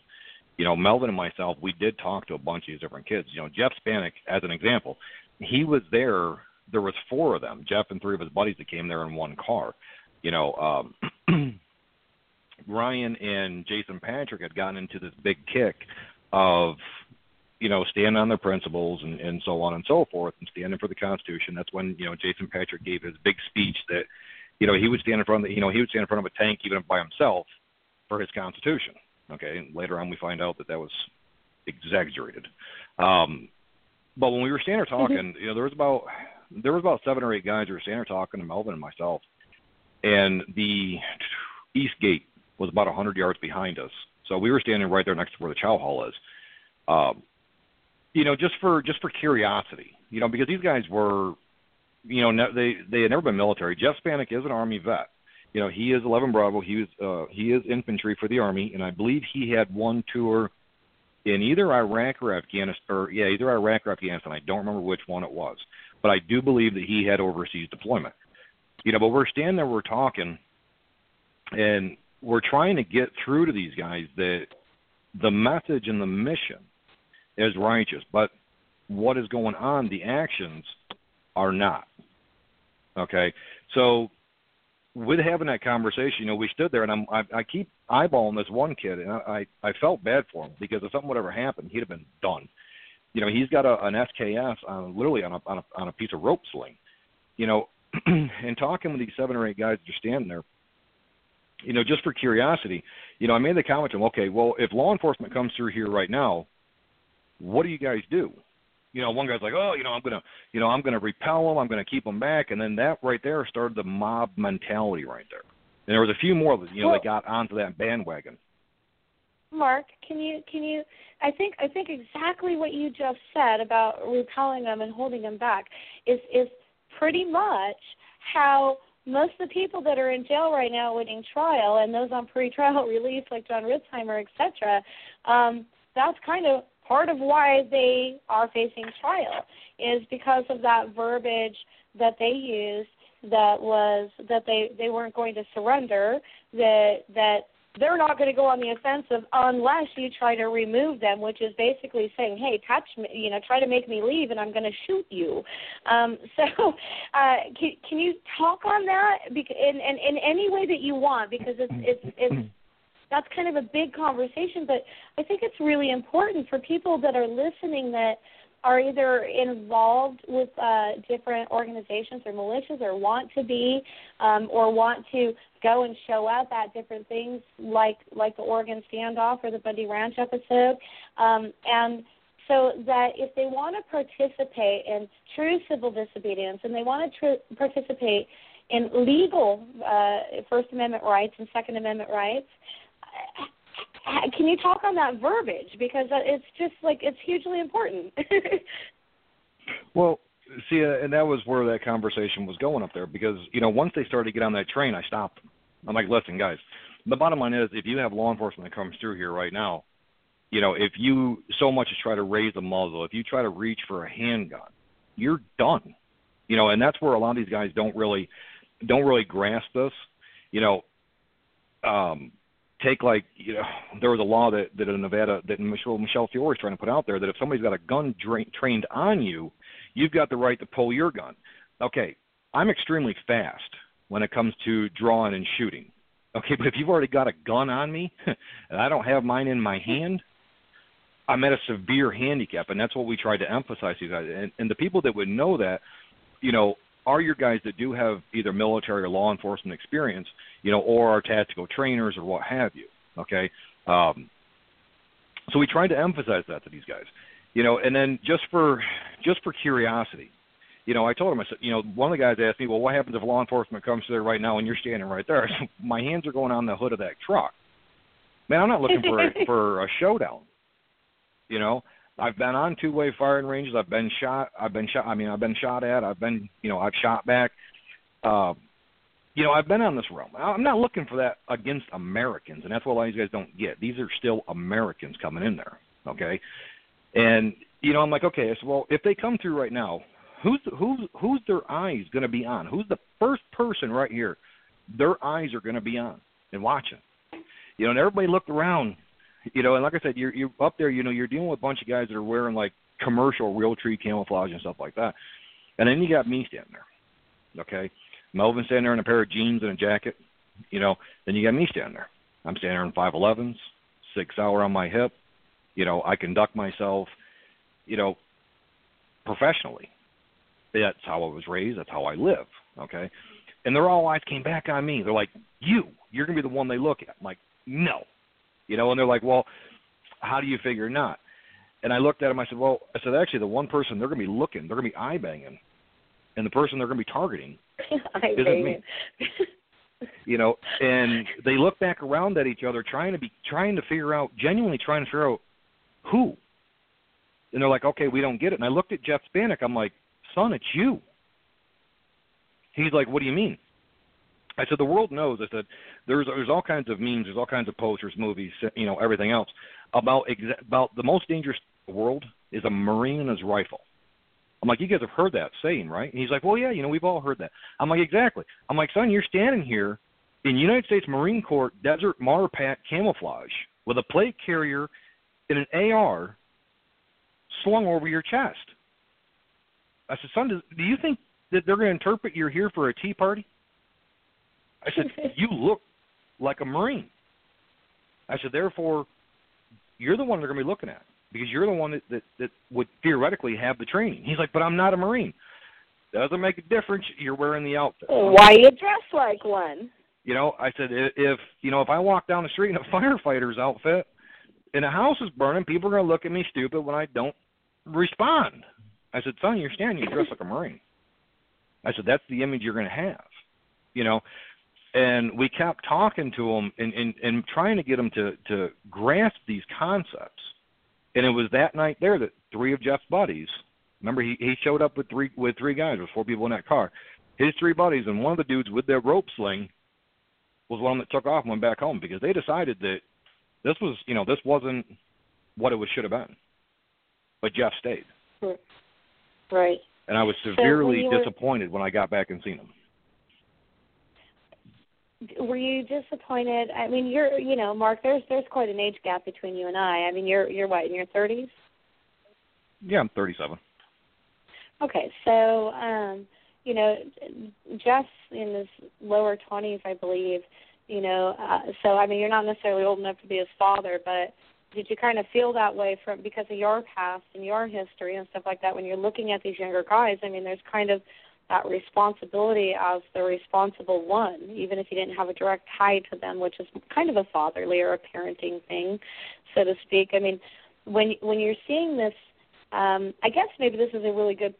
you know, Melvin and myself, we did talk to a bunch of these different kids. You know, Geoff Stanek, as an example, he was there. There was four of them, Geoff and three of his buddies that came there in one car. You know, um, Ryan and Jason Patrick had gotten into this big kick of you know, stand on their principles and, and so on and so forth and standing for the Constitution. That's when, you know, Jason Patrick gave his big speech that, you know, he would stand in front of the, you know, he would stand in front of a tank even by himself for his Constitution. Okay. And later on we find out that that was exaggerated. Um, but when we were standing there mm-hmm. talking, mm-hmm. you know, there was about, there was about seven or eight guys who were standing there talking to Melvin and myself. And the east gate was about a hundred yards behind us. So we were standing right there next to where the chow hall is. Um, you know, just for just for curiosity, you know, because these guys were, you know, ne- they they had never been military. Geoff Stanek is an Army vet. You know, he is 11 Bravo. He was uh, he is infantry for the Army, and I believe he had one tour in either Iraq or Afghanistan, or yeah, either Iraq or Afghanistan. I don't remember which one it was, but I do believe that he had overseas deployment. You know, but we're standing there, we're talking, and we're trying to get through to these guys that the message and the mission is righteous, but what is going on, the actions are not. Okay, so with having that conversation, you know, we stood there, and I'm, I, I keep eyeballing this one kid, and I, I felt bad for him because if something would ever happen, he'd have been done. You know, he's got a, an SKS on literally on a, on a on a piece of rope sling. You know, and talking with these seven or eight guys that are standing there, you know, just for curiosity, you know, I made the comment to him, okay, well, if law enforcement comes through here right now, what do you guys do? You know, one guy's like, oh, you know, I'm gonna, you know, I'm gonna repel them, I'm gonna keep them back, and then that right there started the mob mentality right there. And there was a few more, that you know, well, that got onto that bandwagon. Mark, can you can you I think I think exactly what you just said about repelling them and holding them back is is pretty much how most of the people that are in jail right now awaiting trial and those on pretrial release like Jon Ritzheimer, etc., um, that's kind of part of why they are facing trial is because of that verbiage that they used that was that they they weren't going to surrender that that they're not going to go on the offensive unless you try to remove them, which is basically saying, "Hey, touch me, you know, try to make me leave, and I'm going to shoot you." Um, so, uh, can, can you talk on that in, in in any way that you want? Because it's it's it's that's kind of a big conversation, but I think it's really important for people that are listening that are either involved with uh, different organizations or militias or want to be um, or want to go and show up at different things like like the Oregon standoff or the Bundy Ranch episode. Um, and so that if they want to participate in true civil disobedience and they want to tr- participate in legal uh, First Amendment rights and Second Amendment rights, can you talk on that verbiage because it's just like it's hugely important. well, see, uh, and that was where that conversation was going up there because you know once they started to get on that train, I stopped. I'm like, listen, guys. The bottom line is, if you have law enforcement that comes through here right now, you know, if you so much as try to raise the muzzle, if you try to reach for a handgun, you're done. You know, and that's where a lot of these guys don't really don't really grasp this. You know, um, take like you know there was a law that that in Nevada that Michele Michele Fiore is trying to put out there that if somebody's got a gun dra- trained on you, you've got the right to pull your gun. Okay, I'm extremely fast when it comes to drawing and shooting. Okay, but if you've already got a gun on me and I don't have mine in my hand, I'm at a severe handicap, and that's what we tried to emphasize you guys. And, and the people that would know that, you know, are your guys that do have either military or law enforcement experience, you know, or are tactical trainers or what have you. Okay, um, so we tried to emphasize that to these guys, you know, and then just for just for curiosity, you know, I told him I said, you know, one of the guys asked me, well, what happens if law enforcement comes to there right now and you're standing right there? My hands are going on the hood of that truck. Man, I'm not looking for a, for a showdown. You know, I've been on two way firing ranges. I've been shot. I've been shot. I mean, I've been shot at. I've been, you know, I've shot back. Uh, you know, I've been on this realm. I'm not looking for that against Americans, and that's what a lot of these guys don't get. These are still Americans coming in there, okay? And you know, I'm like, okay, so well, if they come through right now, who's who's who's their eyes going to be on? Who's the first person right here? Their eyes are going to be on and watching. You know, and everybody looked around you know, and like I said, you're you're up there. You know, you're dealing with a bunch of guys that are wearing like commercial Realtree camouflage and stuff like that, and then you got me standing there. Okay, Melvin standing there in a pair of jeans and a jacket. You know, then you got me standing there. I'm standing there in five elevens, Sig Sauer on my hip. You know, I conduct myself. You know, professionally. That's how I was raised. That's how I live. Okay, and their all eyes came back on me. They're like, "You, you're gonna be the one they look at." I'm like, "No, you know, and they're like, well, how do you figure not? And I looked at them. I said, well, I said actually, the one person they're going to be looking, they're going to be eye banging, and the person they're going to be targeting isn't me. you know, and they look back around at each other, trying to be trying to figure out, genuinely trying to figure out who. And they're like, okay, we don't get it. And I looked at Geoff Stanek. I'm like, son, it's you. He's like, what do you mean? I said the world knows. I said there's there's all kinds of memes, there's all kinds of posters, movies, uh, you know, everything else about exa- about the most dangerous world is a marine and his rifle. I'm like, you guys have heard that saying, right? And he's like, well, yeah, you know, we've all heard that. I'm like, exactly. I'm like, son, you're standing here in United States Marine Corps Desert Marpat camouflage with a plate carrier and an AR slung over your chest. I said, son, do you think that they're going to interpret you're here for a tea party? I said, you look like a Marine. I said, therefore, you're the one they're going to be looking at because you're the one that, that, that would theoretically have the training. He's like, but I'm not a Marine. Doesn't make a difference. You're wearing the outfit. Why you dress like one? You know, I said if you know if I walk down the street in a firefighter's outfit and a house is burning, people are going to look at me stupid when I don't respond. I said, son, you're standing, you dress like a marine. I said that's the image you're going to have. You know, and we kept talking to them and, and, and trying to get them to, to grasp these concepts. And it was that night there that three of Geoff's buddies, remember he, he showed up with three with three guys, with four people in that car. His three buddies and one of the dudes with their rope sling was one that took off and went back home because they decided that this was you know, this wasn't what it was should have been. But Geoff stayed. Right. And I was severely so disappointed when I got back and seen him were you disappointed? I mean, you're, you know, Mark. There's there's quite an age gap between you and I. I mean, you're you're what in your thirties? Yeah, I'm 37. Okay, so um, you know, Geoff's in his lower 20s, I believe. You know, uh, so I mean, you're not necessarily old enough to be his father, but did you kind of feel that way from because of your past and your history and stuff like that when you're looking at these younger guys? I mean, there's kind of that responsibility as the responsible one, even if you didn't have a direct tie to them, which is kind of a fatherly or a parenting thing, so to speak. I mean, when when you're seeing this, um, I guess maybe this is a really good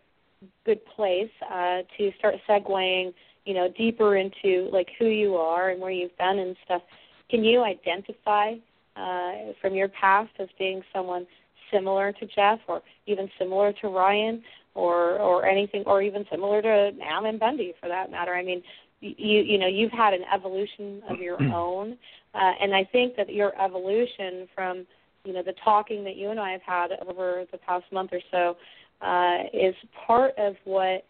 good place uh, to start segueing, you know, deeper into like who you are and where you've been and stuff. Can you identify uh, from your past as being someone similar to Geoff or even similar to Ryan? Or or anything, or even similar to Ammon Bundy for that matter. I mean, you you know you've had an evolution of your own, uh, and I think that your evolution from you know the talking that you and I have had over the past month or so uh, is part of what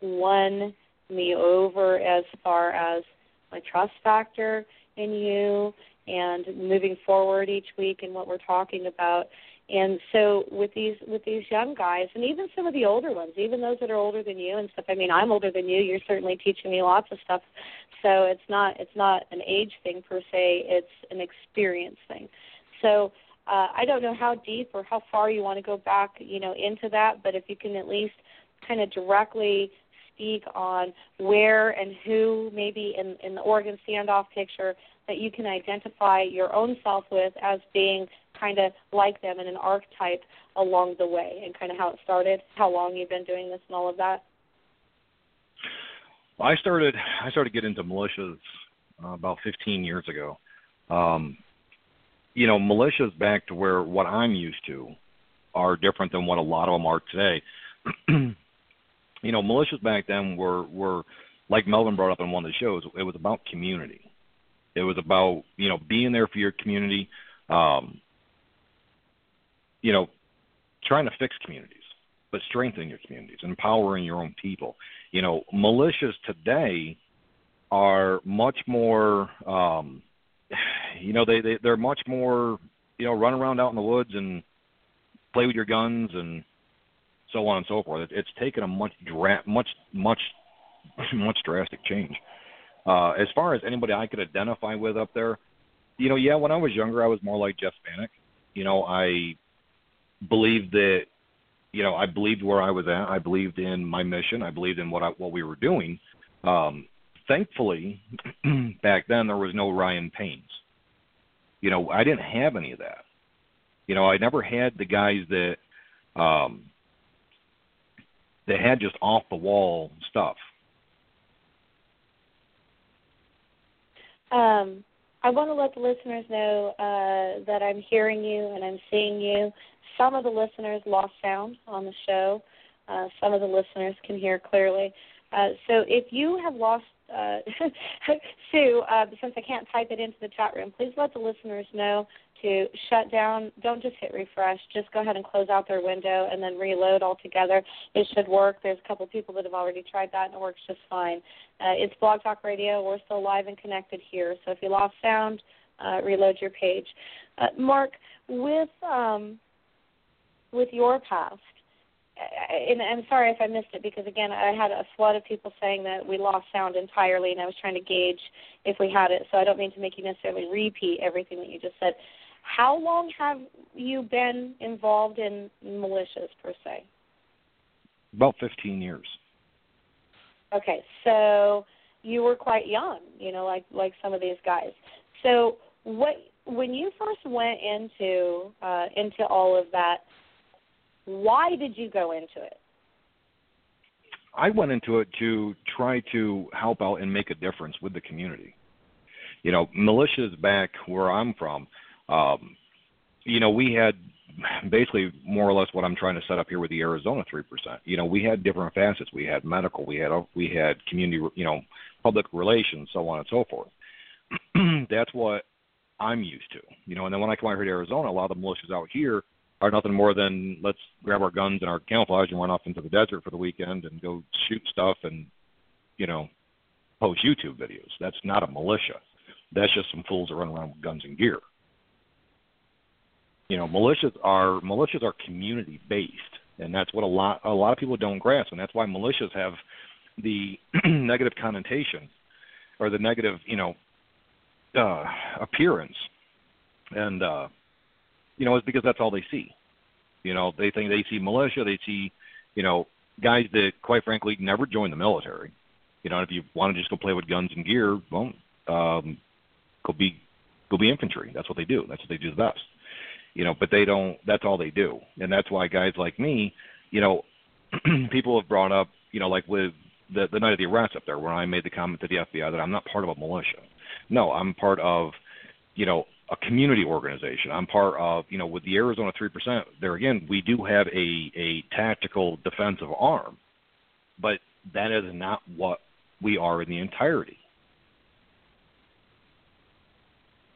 won me over as far as my trust factor in you and moving forward each week and what we're talking about and so with these with these young guys and even some of the older ones, even those that are older than you and stuff. I mean, I'm older than you. You're certainly teaching me lots of stuff. So it's not it's not an age thing per se. It's an experience thing. So uh, I don't know how deep or how far you want to go back, you know, into that. But if you can at least kind of directly speak on where and who maybe in, in the Oregon standoff picture that you can identify your own self with as being kind of like them in an archetype along the way and kind of how it started, how long you've been doing this and all of that? Well, I started I started getting into militias uh, about 15 years ago. Um, you know, militias back to where what I'm used to are different than what a lot of them are today. you know, militias back then were were like Melvin brought up in one of the shows. It was about community. It was about you know being there for your community, um, you know, trying to fix communities, but strengthening your communities, empowering your own people. You know, militias today are much more, um, you know, they, they they're much more, you know, run around out in the woods and play with your guns and so on and so forth. It, it's taken a much dra- much much much drastic change. Uh, as far as anybody I could identify with up there, you know, yeah, when I was younger, I was more like Geoff Stanek. You know, I believed that you know I believed where I was at. I believed in my mission. I believed in what I, what we were doing. Um, thankfully, back then there was no Ryan Paynes. You know, I didn't have any of that. You know, I never had the guys that um, that had just off the wall stuff. Um, I want to let the listeners know uh, that I'm hearing you and I'm seeing you some of the listeners lost sound on the show. Uh, some of the listeners can hear clearly. Uh, so if you have lost uh, Sue, uh, since I can't type it into the chat room, please let the listeners know to shut down. Don't just hit refresh. Just go ahead and close out their window and then reload altogether. It should work. There's a couple people that have already tried that and it works just fine. Uh, it's Blog Talk Radio. We're still live and connected here. So if you lost sound, uh, reload your page. Uh, Mark, with um, with your past? And I'm sorry if I missed it because again I had a flood of people saying that we lost sound entirely, and I was trying to gauge if we had it. So I don't mean to make you necessarily repeat everything that you just said. How long have you been involved in militias per se? About 15 years. Okay, so you were quite young, you know, like like some of these guys. So what when you first went into uh, into all of that, why did you go into it? I went into it to try to help out and make a difference with the community. You know, militias back where I'm from, um, you know, we had basically more or less what I'm trying to set up here with the Arizona three percent. You know, we had different facets. We had medical, we had we had community, you know, public relations, so on and so forth. That's what I'm used to. You know, and then when I come out here to Arizona, a lot of the militias out here are nothing more than let's grab our guns and our camouflage and run off into the desert for the weekend and go shoot stuff and, you know, post YouTube videos. That's not a militia. That's just some fools that run around with guns and gear. You know, militias are militias are community based, and that's what a lot a lot of people don't grasp, and that's why militias have the negative connotation or the negative, you know, uh, appearance, and uh, you know, it's because that's all they see. You know, they think they see militia, they see, you know, guys that quite frankly never joined the military. You know, if you want to just go play with guns and gear, well, um, go be go be infantry. That's what they do. That's what they do the best. You know, but they don't. That's all they do, and that's why guys like me, you know, people have brought up, you know, like with the the night of the arrest up there, where I made the comment to the FBI that I'm not part of a militia. No, I'm part of, you know, a community organization. I'm part of, you know, with the Arizona 3%, there again, we do have a, a tactical defensive arm, but that is not what we are in the entirety.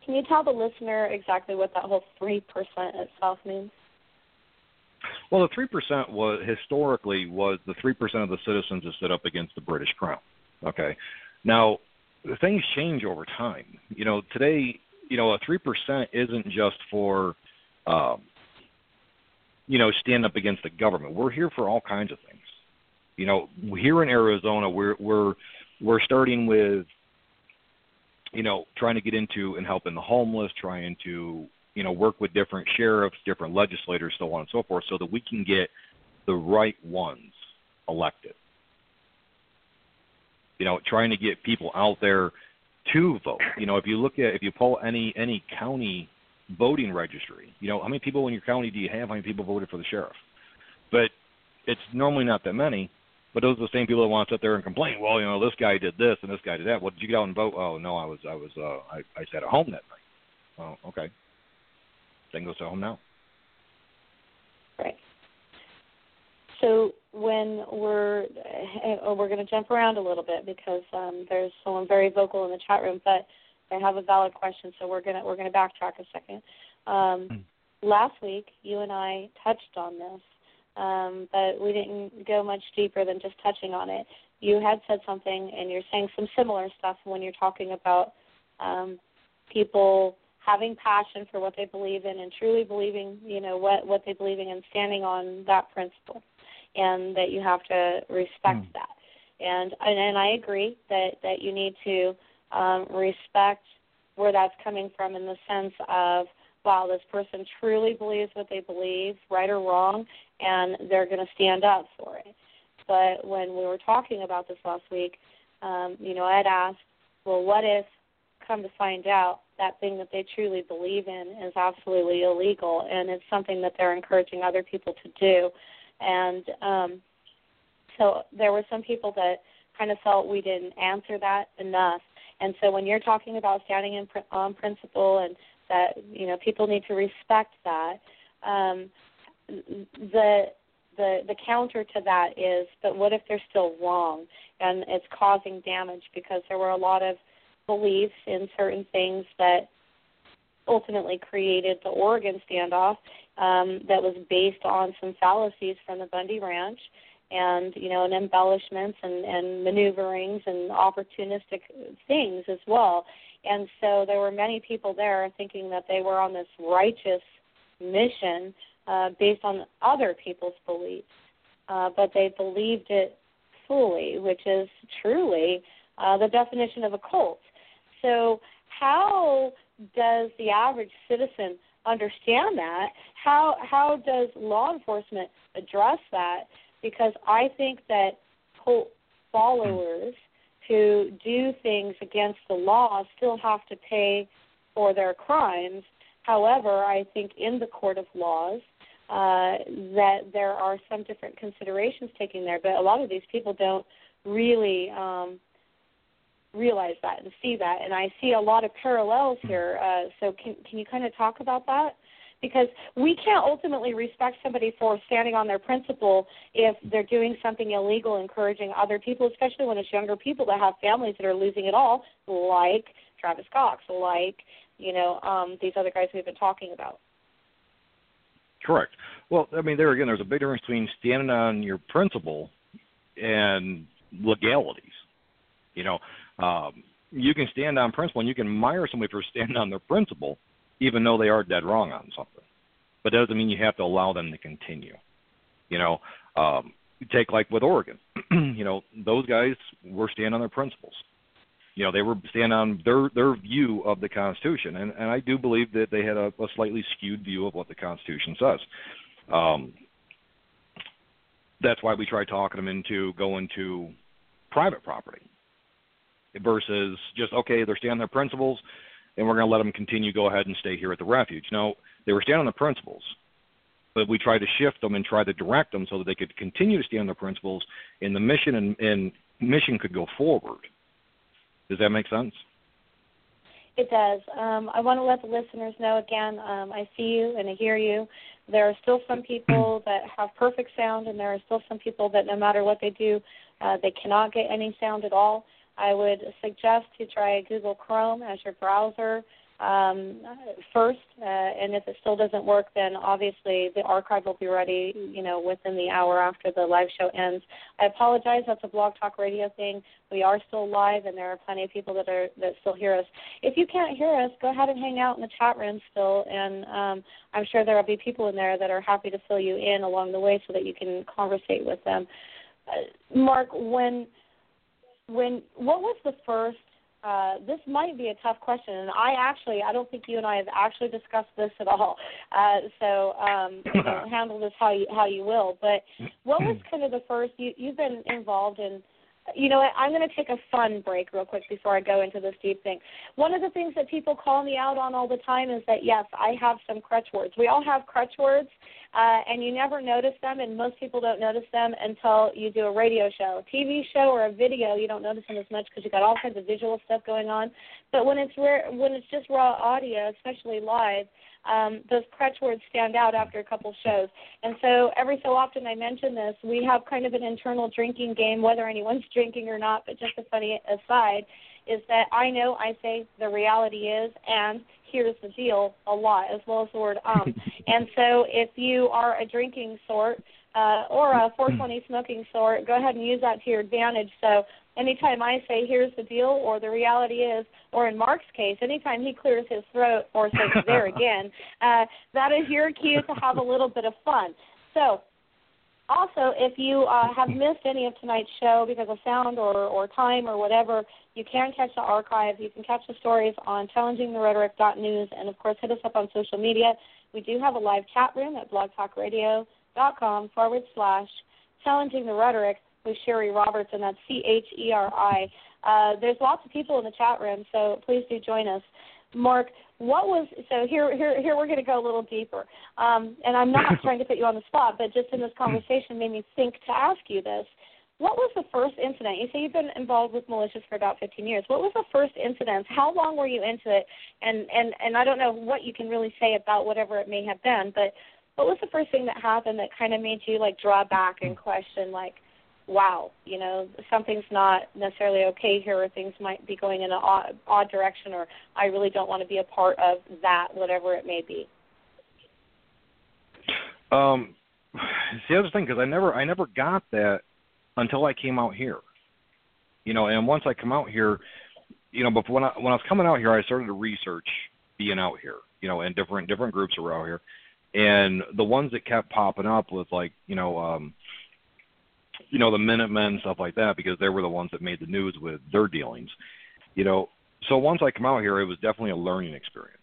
Can you tell the listener exactly what that whole 3% itself means? Well, the 3% was historically was the 3% of the citizens that stood up against the British crown. Okay. Now, things change over time. You know, today you know, a three percent isn't just for, um, you know, stand up against the government. We're here for all kinds of things. You know, here in Arizona, we're we're we're starting with, you know, trying to get into and helping the homeless, trying to, you know, work with different sheriffs, different legislators, so on and so forth, so that we can get the right ones elected. You know, trying to get people out there to vote. You know, if you look at if you pull any any county voting registry, you know, how many people in your county do you have? How many people voted for the sheriff? But it's normally not that many. But those are the same people that want to sit there and complain. Well, you know, this guy did this and this guy did that. Well, did you get out and vote? Oh no, I was I was uh I, I sat at home that night. Oh, okay. Then go sit home now. Right. So when we're uh, we're going to jump around a little bit because um, there's someone very vocal in the chat room, but I have a valid question, so we're gonna we're gonna backtrack a second. Um, mm. Last week, you and I touched on this, um, but we didn't go much deeper than just touching on it. You had said something, and you're saying some similar stuff when you're talking about um, people having passion for what they believe in and truly believing, you know, what what they believe in and standing on that principle and that you have to respect mm. that. And, and and I agree that that you need to um, respect where that's coming from in the sense of wow, this person truly believes what they believe, right or wrong, and they're going to stand up for it. But when we were talking about this last week, um, you know, I'd asked, well, what if, come to find out, that thing that they truly believe in is absolutely illegal, and it's something that they're encouraging other people to do and um, so there were some people that kind of felt we didn't answer that enough. And so when you're talking about standing in, on principle and that you know people need to respect that, um, the the the counter to that is, but what if they're still wrong and it's causing damage because there were a lot of beliefs in certain things that ultimately created the Oregon standoff um, that was based on some fallacies from the Bundy Ranch and you know and embellishments and, and maneuverings and opportunistic things as well. And so there were many people there thinking that they were on this righteous mission uh, based on other people's beliefs, uh, but they believed it fully, which is truly uh, the definition of a cult. So how does the average citizen understand that? How how does law enforcement address that? Because I think that followers who do things against the law still have to pay for their crimes. However, I think in the court of laws, uh, that there are some different considerations taken there, but a lot of these people don't really um, realize that and see that. And I see a lot of parallels here. Uh, so can can you kind of talk about that? Because we can't ultimately respect somebody for standing on their principle if they're doing something illegal, encouraging other people, especially when it's younger people that have families that are losing it all, like Travis Cox, like you know um, these other guys we've been talking about. Correct. Well, I mean, there again, there's a big difference between standing on your principle and legalities. You know, um, you can stand on principle and you can admire somebody for standing on their principle, even though they are dead wrong on something. But that doesn't mean you have to allow them to continue. You know, um, take like with Oregon. you know, those guys were standing on their principles. You know, they were standing on their their view of the Constitution, and and I do believe that they had a, a slightly skewed view of what the Constitution says. Um, that's why we try talking them into going to private property versus just okay, they're standing their principles, and we're going to let them continue go ahead and stay here at the refuge. No, they were standing on the principles, but we tried to shift them and try to direct them so that they could continue to stand on their principles, and the mission and, and mission could go forward. Does that make sense? It does. Um, I want to let the listeners know again. Um, I see you and I hear you. There are still some people that have perfect sound, and there are still some people that no matter what they do, uh, they cannot get any sound at all. I would suggest to try Google Chrome as your browser um, first, uh, and if it still doesn't work, then obviously the archive will be ready, you know, within the hour after the live show ends. I apologize, that's a Blog Talk Radio thing. We are still live, and there are plenty of people that are that still hear us. If you can't hear us, go ahead and hang out in the chat room still, and um, I'm sure there will be people in there that are happy to fill you in along the way so that you can conversate with them. Uh, Mark, when when what was the first uh, this might be a tough question, and I actually I don't think you and I have actually discussed this at all. Uh, so um, you know, handle this how you how you will. But what was kind of the first you you've been involved in you know what? I'm going to take a fun break real quick before I go into this deep thing. One of the things that people call me out on all the time is that yes, I have some crutch words. We all have crutch words, uh, and you never notice them, and most people don't notice them until you do a radio show, a TV show, or a video. You don't notice them as much because you got all kinds of visual stuff going on. But when it's rare, when it's just raw audio, especially live, um, those crutch words stand out after a couple shows. And so every so often I mention this. We have kind of an internal drinking game, whether anyone's drinking or not. But just a funny aside is that I know I say the reality is and here's the deal a lot, as well as the word um. and so if you are a drinking sort uh, or a 420 smoking sort, go ahead and use that to your advantage. So anytime I say here's the deal or the reality is, or in Mark's case, anytime he clears his throat or says there again, uh, that is your cue to have a little bit of fun. So also, if you uh, have missed any of tonight's show because of sound or, or time or whatever, you can catch the archive. You can catch the stories on challengingtherhetoric.news, and of course, hit us up on social media. We do have a live chat room at blogtalkradio.com forward slash challenging the rhetoric with Cheri Roberts, and that's C H E R I. Uh, there's lots of people in the chat room, so please do join us. Mark, what was so here? Here, here we're going to go a little deeper, um, and I'm not trying to put you on the spot, but just in this conversation made me think to ask you this. What was the first incident? You say you've been involved with militias for about 15 years. What was the first incident? How long were you into it? And and and I don't know what you can really say about whatever it may have been, but what was the first thing that happened that kind of made you like draw back and question like wow, you know, something's not necessarily okay here, or things might be going in an odd, odd direction, or I really don't want to be a part of that, whatever it may be. Um, it's the other thing because I never, I never got that until I came out here. You know, and once I come out here, you know, before when I when I was coming out here, I started to research being out here. You know, and different different groups are out here, and the ones that kept popping up was like, you know, um, you know, the Minutemen stuff like that because they were the ones that made the news with their dealings. You know, so once I come out here, it was definitely a learning experience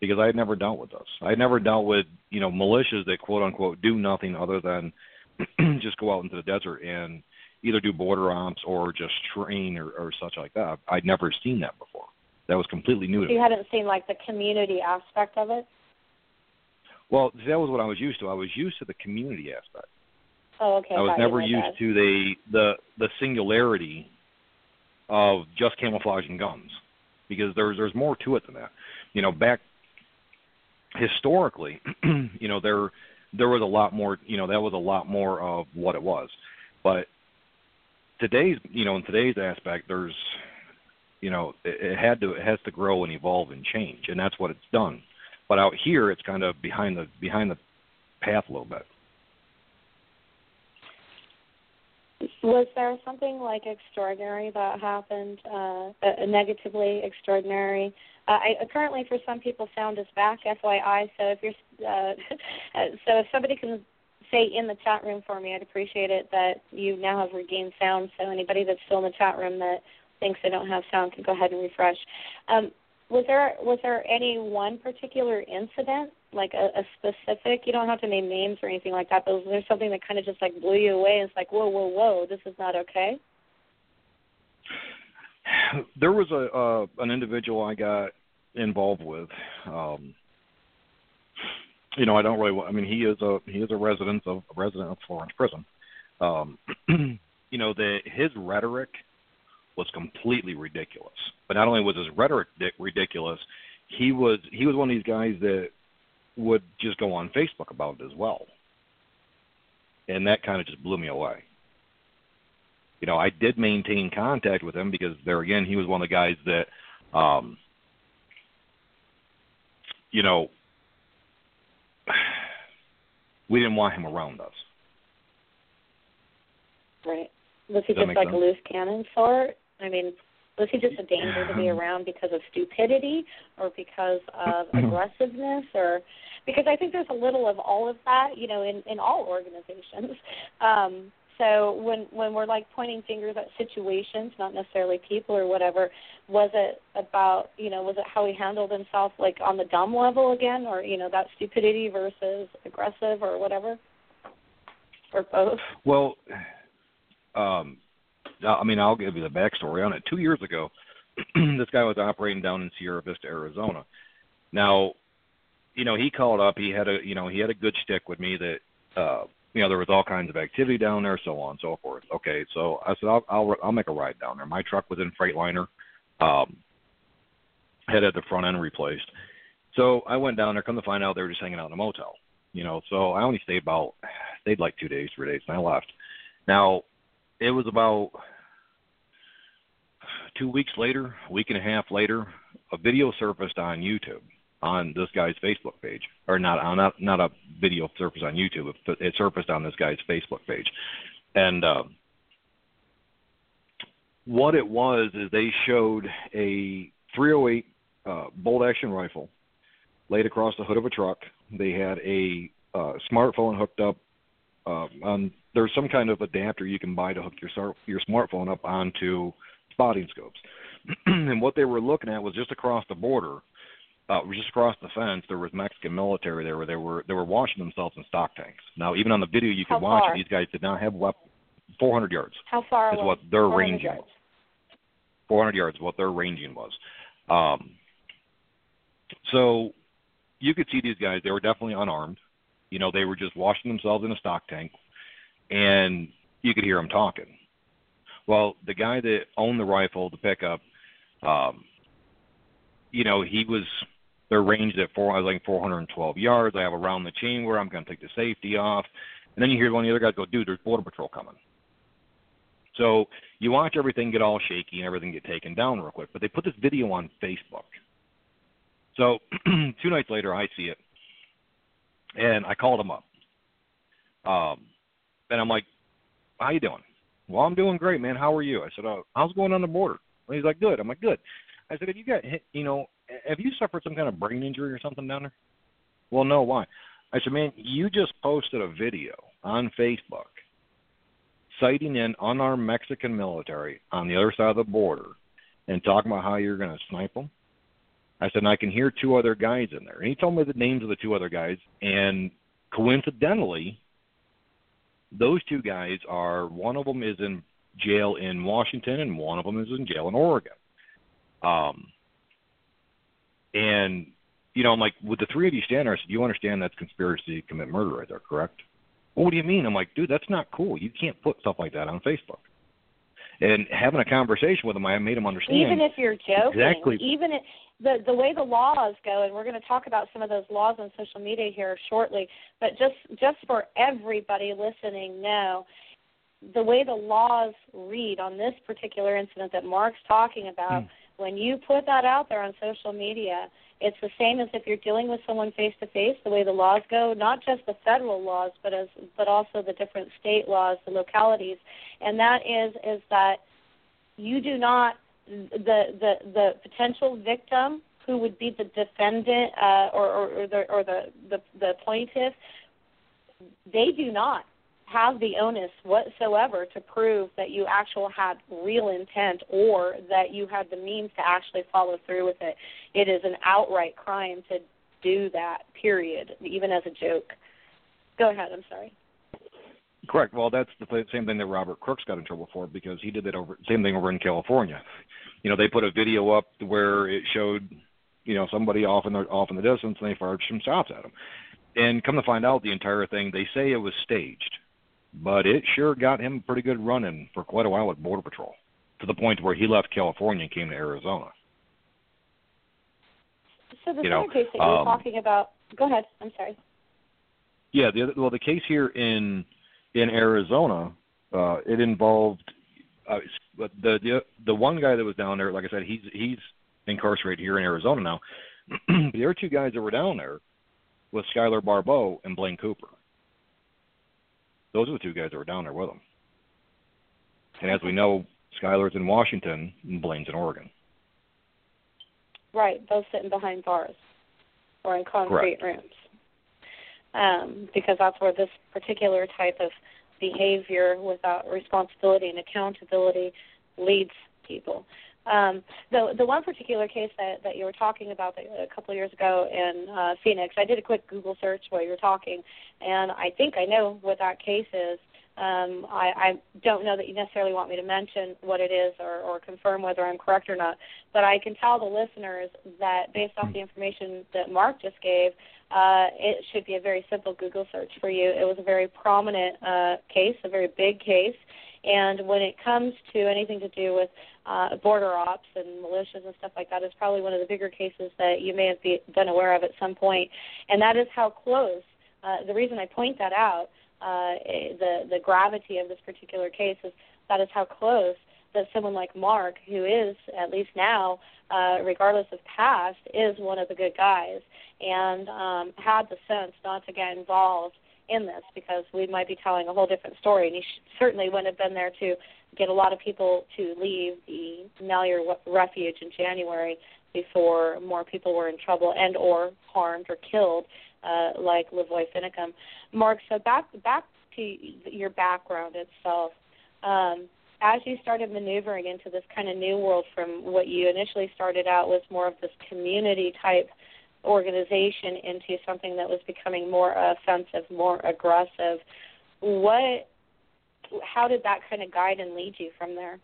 because I had never dealt with this. I had never dealt with you know militias that quote unquote do nothing other than just go out into the desert and either do border ops or just train or, or such like that. I'd never seen that before. That was completely new to you me. hadn't seen like the community aspect of it. Well, that was what I was used to. I was used to the community aspect. Oh, okay. I was never used to the the the singularity of just camouflage and guns because there's there's more to it than that. You know, back historically, you know, there there was a lot more, you know, that was a lot more of what it was. But today's, you know, in today's aspect there's you know, it, it had to it has to grow and evolve and change and that's what it's done. But out here it's kind of behind the behind the path a little bit. Was there something like extraordinary that happened, uh, uh, negatively extraordinary? Uh, I currently, for some people, sound is back. FYI. So if you're, uh, so if somebody can say in the chat room for me, I'd appreciate it that you now have regained sound. So anybody that's still in the chat room that thinks they don't have sound can go ahead and refresh. Um, was there was there any one particular incident, like a, a specific? You don't have to name names or anything like that. But was there something that kind of just like blew you away? And it's like, whoa, whoa, whoa, this is not okay. there was a uh, an individual I got involved with. Um, you know, I don't really. I mean, he is a he is a resident of a resident of Florence Prison. Um, you know, the his rhetoric was completely ridiculous. But not only was his rhetoric di- ridiculous, he was he was one of these guys that would just go on Facebook about it as well. And that kind of just blew me away. You know, I did maintain contact with him because there again, he was one of the guys that um you know we didn't want him around us. Right. Was he Does just like sense? a loose cannon sort? I mean, was he just a danger to be around because of stupidity or because of aggressiveness or because I think there's a little of all of that, you know, in in all organizations. Um so when when we're like pointing fingers at situations, not necessarily people or whatever, was it about you know was it how he handled himself like on the dumb level again, or you know that stupidity versus aggressive or whatever, or both? Well, um, I mean, I'll give you the backstory on it. Two years ago, this guy was operating down in Sierra Vista, Arizona. Now, you know, he called up. He had a, you know, he had a good stick with me that, uh, you know, there was all kinds of activity down there, so on and so forth. Okay, so I said I'll I'll, I'll make a ride down there. My truck was in Freightliner, um, had had the front end replaced. So I went down there. Come to find out, they were just hanging out in a motel. You know, so I only stayed about stayed like two days, three days, and I left. Now, it was about two weeks later, a week and a half later, a video surfaced on YouTube on this guy's Facebook page, or not on not not a video surfaced on YouTube, but it surfaced on this guy's Facebook page, and um, what it was is they showed a 308 uh, bolt action rifle laid across the hood of a truck. They had a uh, smartphone hooked up uh, on. There's some kind of adapter you can buy to hook your your smartphone up onto spotting scopes. and what they were looking at was just across the border, uh, just across the fence, there was Mexican military there where they were they were washing themselves in stock tanks. Now, even on the video you could How watch far? it, these guys did not have weapons. 400 yards How far is away? what their 400 ranging yards. was. 400 yards, what their ranging was. Um, so you could see these guys; they were definitely unarmed. You know, they were just washing themselves in a stock tank, and you could hear them talking. Well, the guy that owned the rifle, the pickup, um, you know, he was they're at four, I was like 412 yards. I have a round the chamber. I'm going to take the safety off, and then you hear one of the other guys go, "Dude, there's border patrol coming." So you watch everything get all shaky and everything get taken down real quick. But they put this video on Facebook. So two nights later, I see it, and I called him up. Um, and I'm like, "How you doing?" Well, I'm doing great, man. How are you? I said, "Oh, it going on the border?" And he's like, "Good." I'm like, "Good." I said, "Have you got, hit, you know, have you suffered some kind of brain injury or something down there?" Well, no. Why? I said, "Man, you just posted a video on Facebook citing an unarmed Mexican military on the other side of the border and talking about how you're going to snipe them." I said, and I can hear two other guys in there. And he told me the names of the two other guys, and coincidentally, those two guys are one of them is in jail in Washington, and one of them is in jail in Oregon. Um, and you know, I'm like, with the three of you standing there, I said, you understand that's conspiracy to commit murder right there, correct? Well, what do you mean? I'm like, dude, that's not cool. You can't put stuff like that on Facebook. And having a conversation with him, I made him understand. Even if you're joking, exactly. even if, the the way the laws go, and we're going to talk about some of those laws on social media here shortly. But just just for everybody listening, know the way the laws read on this particular incident that Mark's talking about. Mm. When you put that out there on social media, it's the same as if you're dealing with someone face to face. The way the laws go, not just the federal laws, but as but also the different state laws, the localities, and that is is that you do not the the the potential victim who would be the defendant uh, or, or, or the or the, the the plaintiff, they do not have the onus whatsoever to prove that you actually had real intent or that you had the means to actually follow through with it. It is an outright crime to do that, period, even as a joke. Go ahead, I'm sorry. Correct. Well, that's the same thing that Robert Crooks got in trouble for because he did that over same thing over in California. You know, they put a video up where it showed, you know, somebody off in the off in the distance and they fired some shots at him. And come to find out, the entire thing they say it was staged but it sure got him pretty good running for quite a while at Border Patrol, to the point where he left California and came to Arizona. So the you know, case that you were um, talking about, go ahead. I'm sorry. Yeah, the other, well, the case here in in Arizona, uh, it involved uh, the the the one guy that was down there. Like I said, he's he's incarcerated here in Arizona now. the other two guys that were down there was Schuyler Barbeau and Blaine Cooper. Those are the two guys that were down there with him. And as we know, Schuyler's in Washington and Blaine's in Oregon. Right, both sitting behind bars or in concrete Correct. rooms. Um, because that's where this particular type of behavior without responsibility and accountability leads people. Um, the the one particular case that, that you were talking about a couple of years ago in uh, Phoenix, I did a quick Google search while you were talking, and I think I know what that case is. Um, I, I don't know that you necessarily want me to mention what it is or, or confirm whether I'm correct or not, but I can tell the listeners that based off the information that Mark just gave, uh, it should be a very simple Google search for you. It was a very prominent uh, case, a very big case, and when it comes to anything to do with uh, border ops and militias and stuff like that, it's probably one of the bigger cases that you may have be, been aware of at some point. And that is how close. Uh, the reason I point that out, uh, the the gravity of this particular case is that is how close that someone like Mark, who is at least now, uh, regardless of past, is one of the good guys, and um, had the sense not to get involved in this because we might be telling a whole different story. And he certainly wouldn't have been there to get a lot of people to leave the Malheur refuge in January before more people were in trouble and or harmed or killed, uh, like Lavoy Finicum. Mark, so back back to your background itself. Um, as you started maneuvering into this kind of new world from what you initially started out was more of this community type organization into something that was becoming more offensive, more aggressive. What, how did that kind of guide and lead you from there?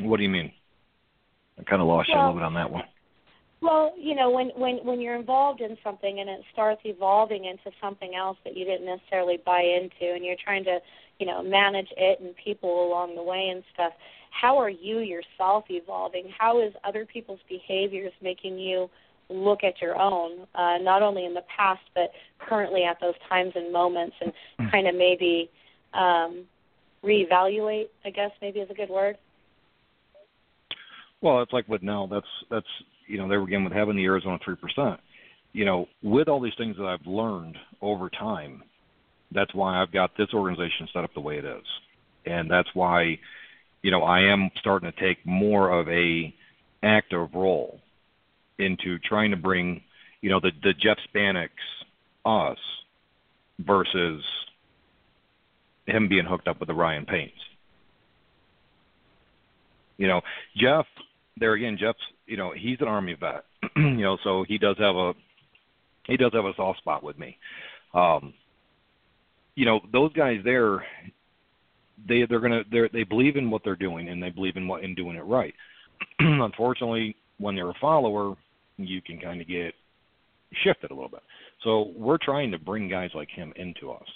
What do you mean? I kind of lost well, you a little bit on that one. Well, you know, when when when you're involved in something and it starts evolving into something else that you didn't necessarily buy into, and you're trying to, you know, manage it and people along the way and stuff how are you yourself evolving? How is other people's behaviors making you look at your own, uh, not only in the past but currently at those times and moments, and mm. kind of maybe um, reevaluate? I guess maybe is a good word. Well, it's like with now. That's that's you know there again with having the Arizona three percent. You know, with all these things that I've learned over time, that's why I've got this organization set up the way it is, and that's why you know, I am starting to take more of a active role into trying to bring, you know, the the Geoff Staneks us versus him being hooked up with the Ryan Paynes. You know, Geoff, there again, Geoff's, you know, he's an Army vet, you know, so he does have a he does have a soft spot with me. Um, you know, those guys there, they they're gonna they they believe in what they're doing and they believe in what in doing it right. Unfortunately, when they're a follower, you can kind of get shifted a little bit. So we're trying to bring guys like him into us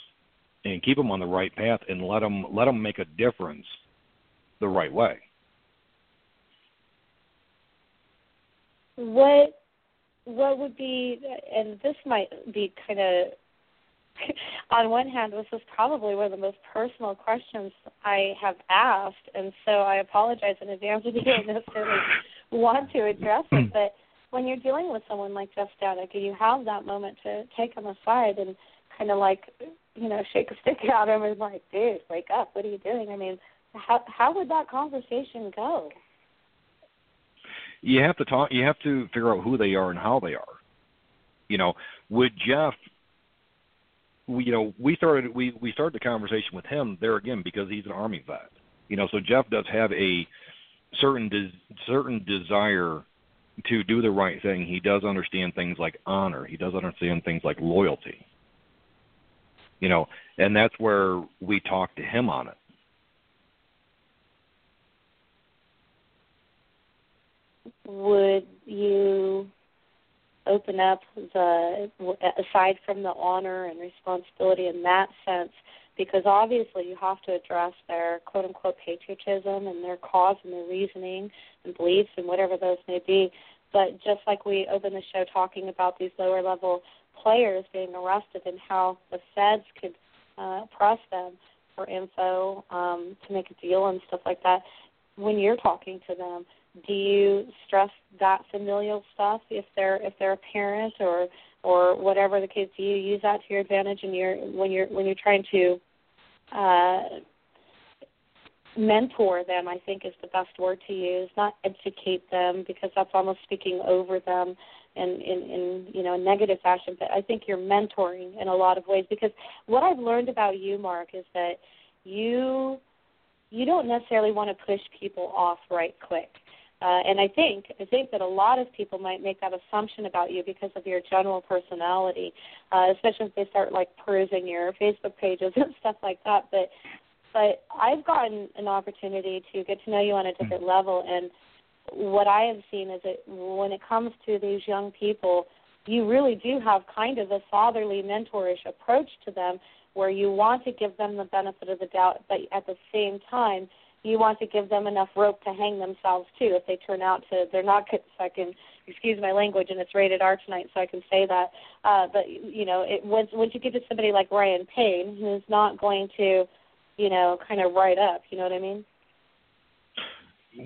and keep them on the right path and let them let them make a difference the right way. What what would be and this might be kind of on one hand this is probably one of the most personal questions I have asked and so I apologize in advance if you don't necessarily want to address it mm. but when you're dealing with someone like Geoff and you have that moment to take him aside and kind of like you know shake a stick at him and like dude wake up. What are you doing? I mean how how would that conversation go? You have to talk you have to figure out who they are and how they are. You know would Geoff we you know we started we we started the conversation with him there again because he's an army vet. You know so Geoff does have a certain de- certain desire to do the right thing. He does understand things like honor. He does understand things like loyalty. You know and that's where we talk to him on it. Would you open up the aside from the honor and responsibility in that sense because obviously you have to address their quote unquote patriotism and their cause and their reasoning and beliefs and whatever those may be. But just like we opened the show talking about these lower level players being arrested and how the feds could uh, press them for info um, to make a deal and stuff like that when you're talking to them do you stress that familial stuff if they're if they're a parent or or whatever the case do you use that to your advantage and you're when you're when you're trying to uh mentor them i think is the best word to use not educate them because that's almost speaking over them in in in you know a negative fashion but i think you're mentoring in a lot of ways because what i've learned about you mark is that you you don't necessarily want to push people off right quick uh, and I think I think that a lot of people might make that assumption about you because of your general personality, uh, especially if they start like perusing your Facebook pages and stuff like that. But but I've gotten an opportunity to get to know you on a different mm-hmm. level, and what I have seen is that when it comes to these young people, you really do have kind of a fatherly, mentorish approach to them, where you want to give them the benefit of the doubt, but at the same time you want to give them enough rope to hang themselves too if they turn out to they're not good so I can excuse my language and it's rated R tonight so I can say that. Uh but you know, it once once you get to somebody like Ryan Payne who's not going to, you know, kind of write up, you know what I mean?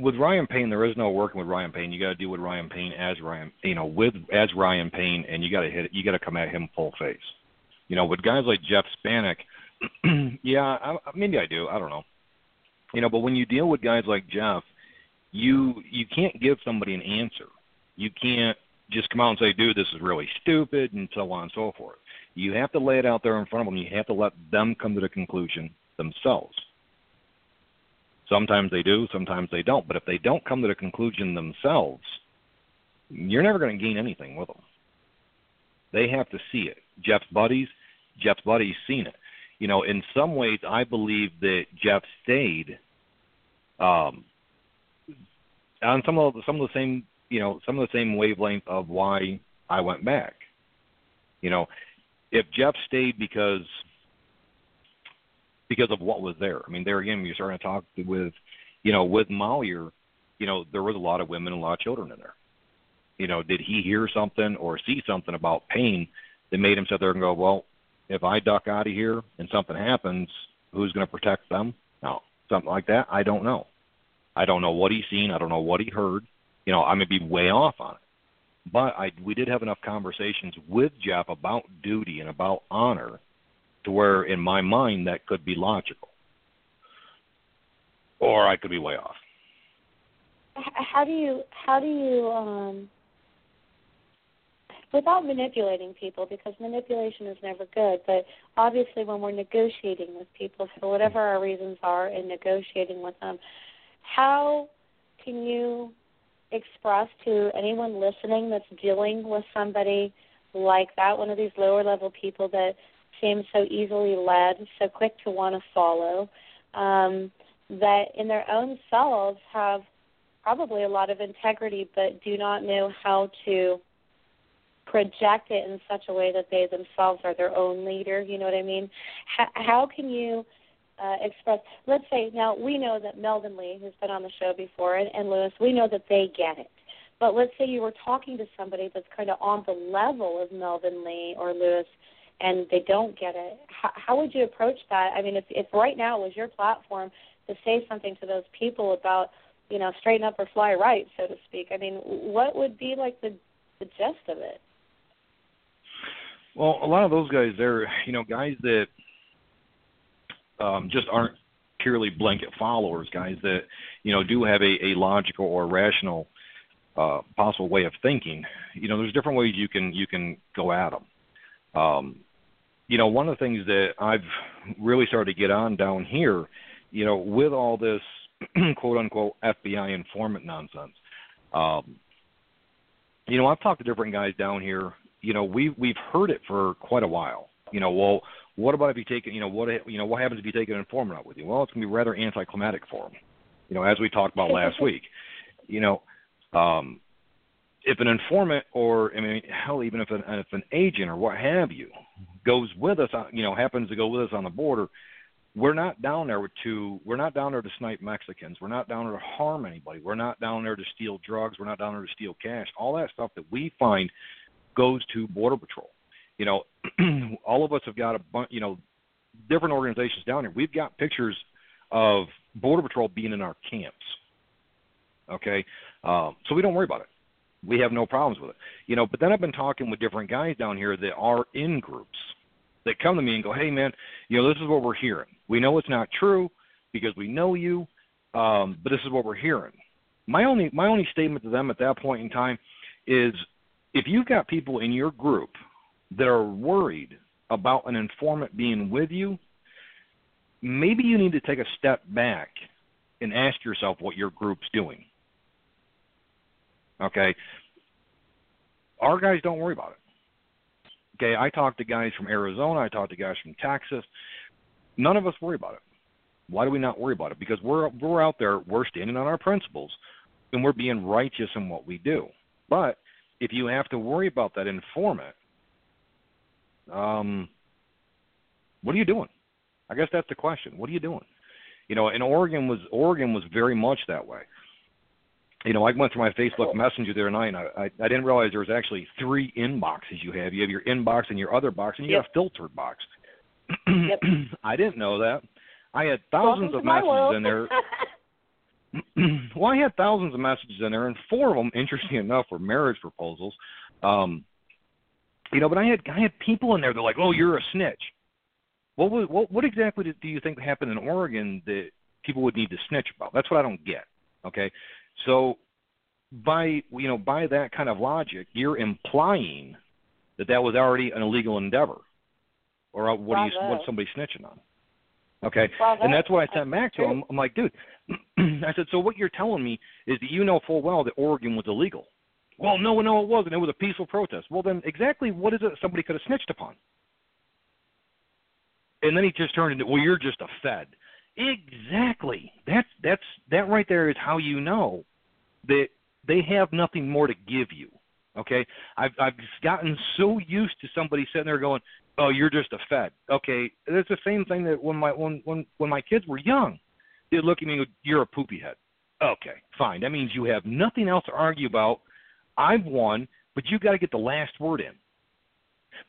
With Ryan Payne, there is no working with Ryan Payne. You got to deal with Ryan Payne as Ryan, you know, with as Ryan Payne, and you got to hit it. You got to come at him full face. You know, with guys like Geoff Stanek, yeah, I, maybe I do. I don't know you know, but when you deal with guys like Geoff, you you can't give somebody an answer. You can't just come out and say, "Dude, this is really stupid," and so on and so forth. You have to lay it out there in front of them. You have to let them come to the conclusion themselves. Sometimes they do, sometimes they don't. But if they don't come to the conclusion themselves, you're never going to gain anything with them. They have to see it. Geoff's buddies, Geoff's buddies seen it you know, in some ways, I believe that Geoff stayed um, on some of the, some of the same, you know, some of the same wavelength of why I went back. You know, if Geoff stayed because because of what was there. I mean, there again, you're starting to talk with, you know, with Malheur, you know, there was a lot of women and a lot of children in there. You know, did he hear something or see something about Payne that made him sit there and go, well, if I duck out of here and something happens, who's going to protect them? No, something like that. I don't know. I don't know what he's seen. I don't know what he heard. You know, I may be way off on it. But I we did have enough conversations with Geoff about duty and about honor to where in my mind that could be logical. Or I could be way off. How do you how do you um without manipulating people because manipulation is never good. But obviously, when we're negotiating with people for whatever our reasons are in negotiating with them, how can you express to anyone listening that's dealing with somebody like that, one of these lower level people that seems so easily led, so quick to want to follow? um, that in their own selves have probably a lot of integrity, but do not know how to project it in such a way that they themselves are their own leader. You know what I mean? How, how can you uh, express? Let's say now we know that Melvin Lee, who's been on the show before, and, and Lewis, we know that they get it. But let's say you were talking to somebody that's kind of on the level of Melvin Lee or Lewis, and they don't get it. How, how would you approach that? I mean, if, if right now was your platform to say something to those people about, you know, straighten up or fly right, so to speak. I mean, what would be like the the gist of it? Well, a lot of those guys, they're you know guys that um, just aren't purely blanket followers, guys that you know do have a, a logical or rational uh, possible way of thinking. You know, there's different ways you can you can go at them. Um, you know, one of the things that I've really started to get on down here, you know, with all this quote unquote FBI informant nonsense. Um, you know, I've talked to different guys down here. You know, we've we've heard it for quite a while. You know, well, what about if you take it? You know, what you know, what happens if you take an informant out with you? Well, it's going to be rather anticlimactic for them. You know, as we talked about last week. You know, um, if an informant or I mean, hell, even if an if an agent or what have you goes with us, you know, happens to go with us on the border, we're not down there to we're not down there to snipe Mexicans. We're not down there to harm anybody. We're not down there to steal drugs. We're not down there to steal cash. All that stuff that we find goes to Border Patrol. You know, all of us have got a bunch. You know, different organizations down here. We've got pictures of Border Patrol being in our camps. Okay, um, so we don't worry about it. We have no problems with it. You know, but then I've been talking with different guys down here that are in groups that come to me and go, "Hey, man, you know, this is what we're hearing. We know it's not true because we know you, um, but this is what we're hearing." My only my only statement to them at that point in time is, if you've got people in your group that are worried about an informant being with you, maybe you need to take a step back and ask yourself what your group's doing. Okay? Our guys don't worry about it. Okay, I talk to guys from Arizona, I talk to guys from Texas. None of us worry about it. Why do we not worry about it? Because we're we're out there, we're standing on our principles, and we're being righteous in what we do. But if you have to worry about that informant, um, what are you doing? I guess that's the question. What are you doing? You know, and Oregon was Oregon was very much that way you know, I went through my Facebook Messenger the other night, and I, I, I didn't realize there was actually three inboxes you have. You have your inbox and your other box, and you yep. have a filtered box. yep. I didn't know that. I had thousands of messages in there. well, I had thousands of messages in there, and four of them, interesting enough, were marriage proposals. Um, you know, but I had I had people in there. They're like, "Oh, you're a snitch." What was what what exactly do you think happened in Oregon that people would need to snitch about? That's what I don't get. Okay, so by you know by that kind of logic, you're implying that that was already an illegal endeavor, or what are you what somebody snitching on? Okay, and that's what I sent back to him. I'm like, dude, I said, so what you're telling me is that you know full well that Oregon was illegal. Well, no, no, it wasn't. It was a peaceful protest. Well, then exactly what is it somebody could have snitched upon? And then he just turned into, well, you're just a Fed. Exactly. That's that's that right there is how you know that they have nothing more to give you. Okay, I've I've gotten so used to somebody sitting there going, "Oh, you're just a Fed." Okay, it's the same thing that when my when when when my kids were young, look at me "You're a poopy head." Okay, fine. That means you have nothing else to argue about. I've won, but you've got to get the last word in.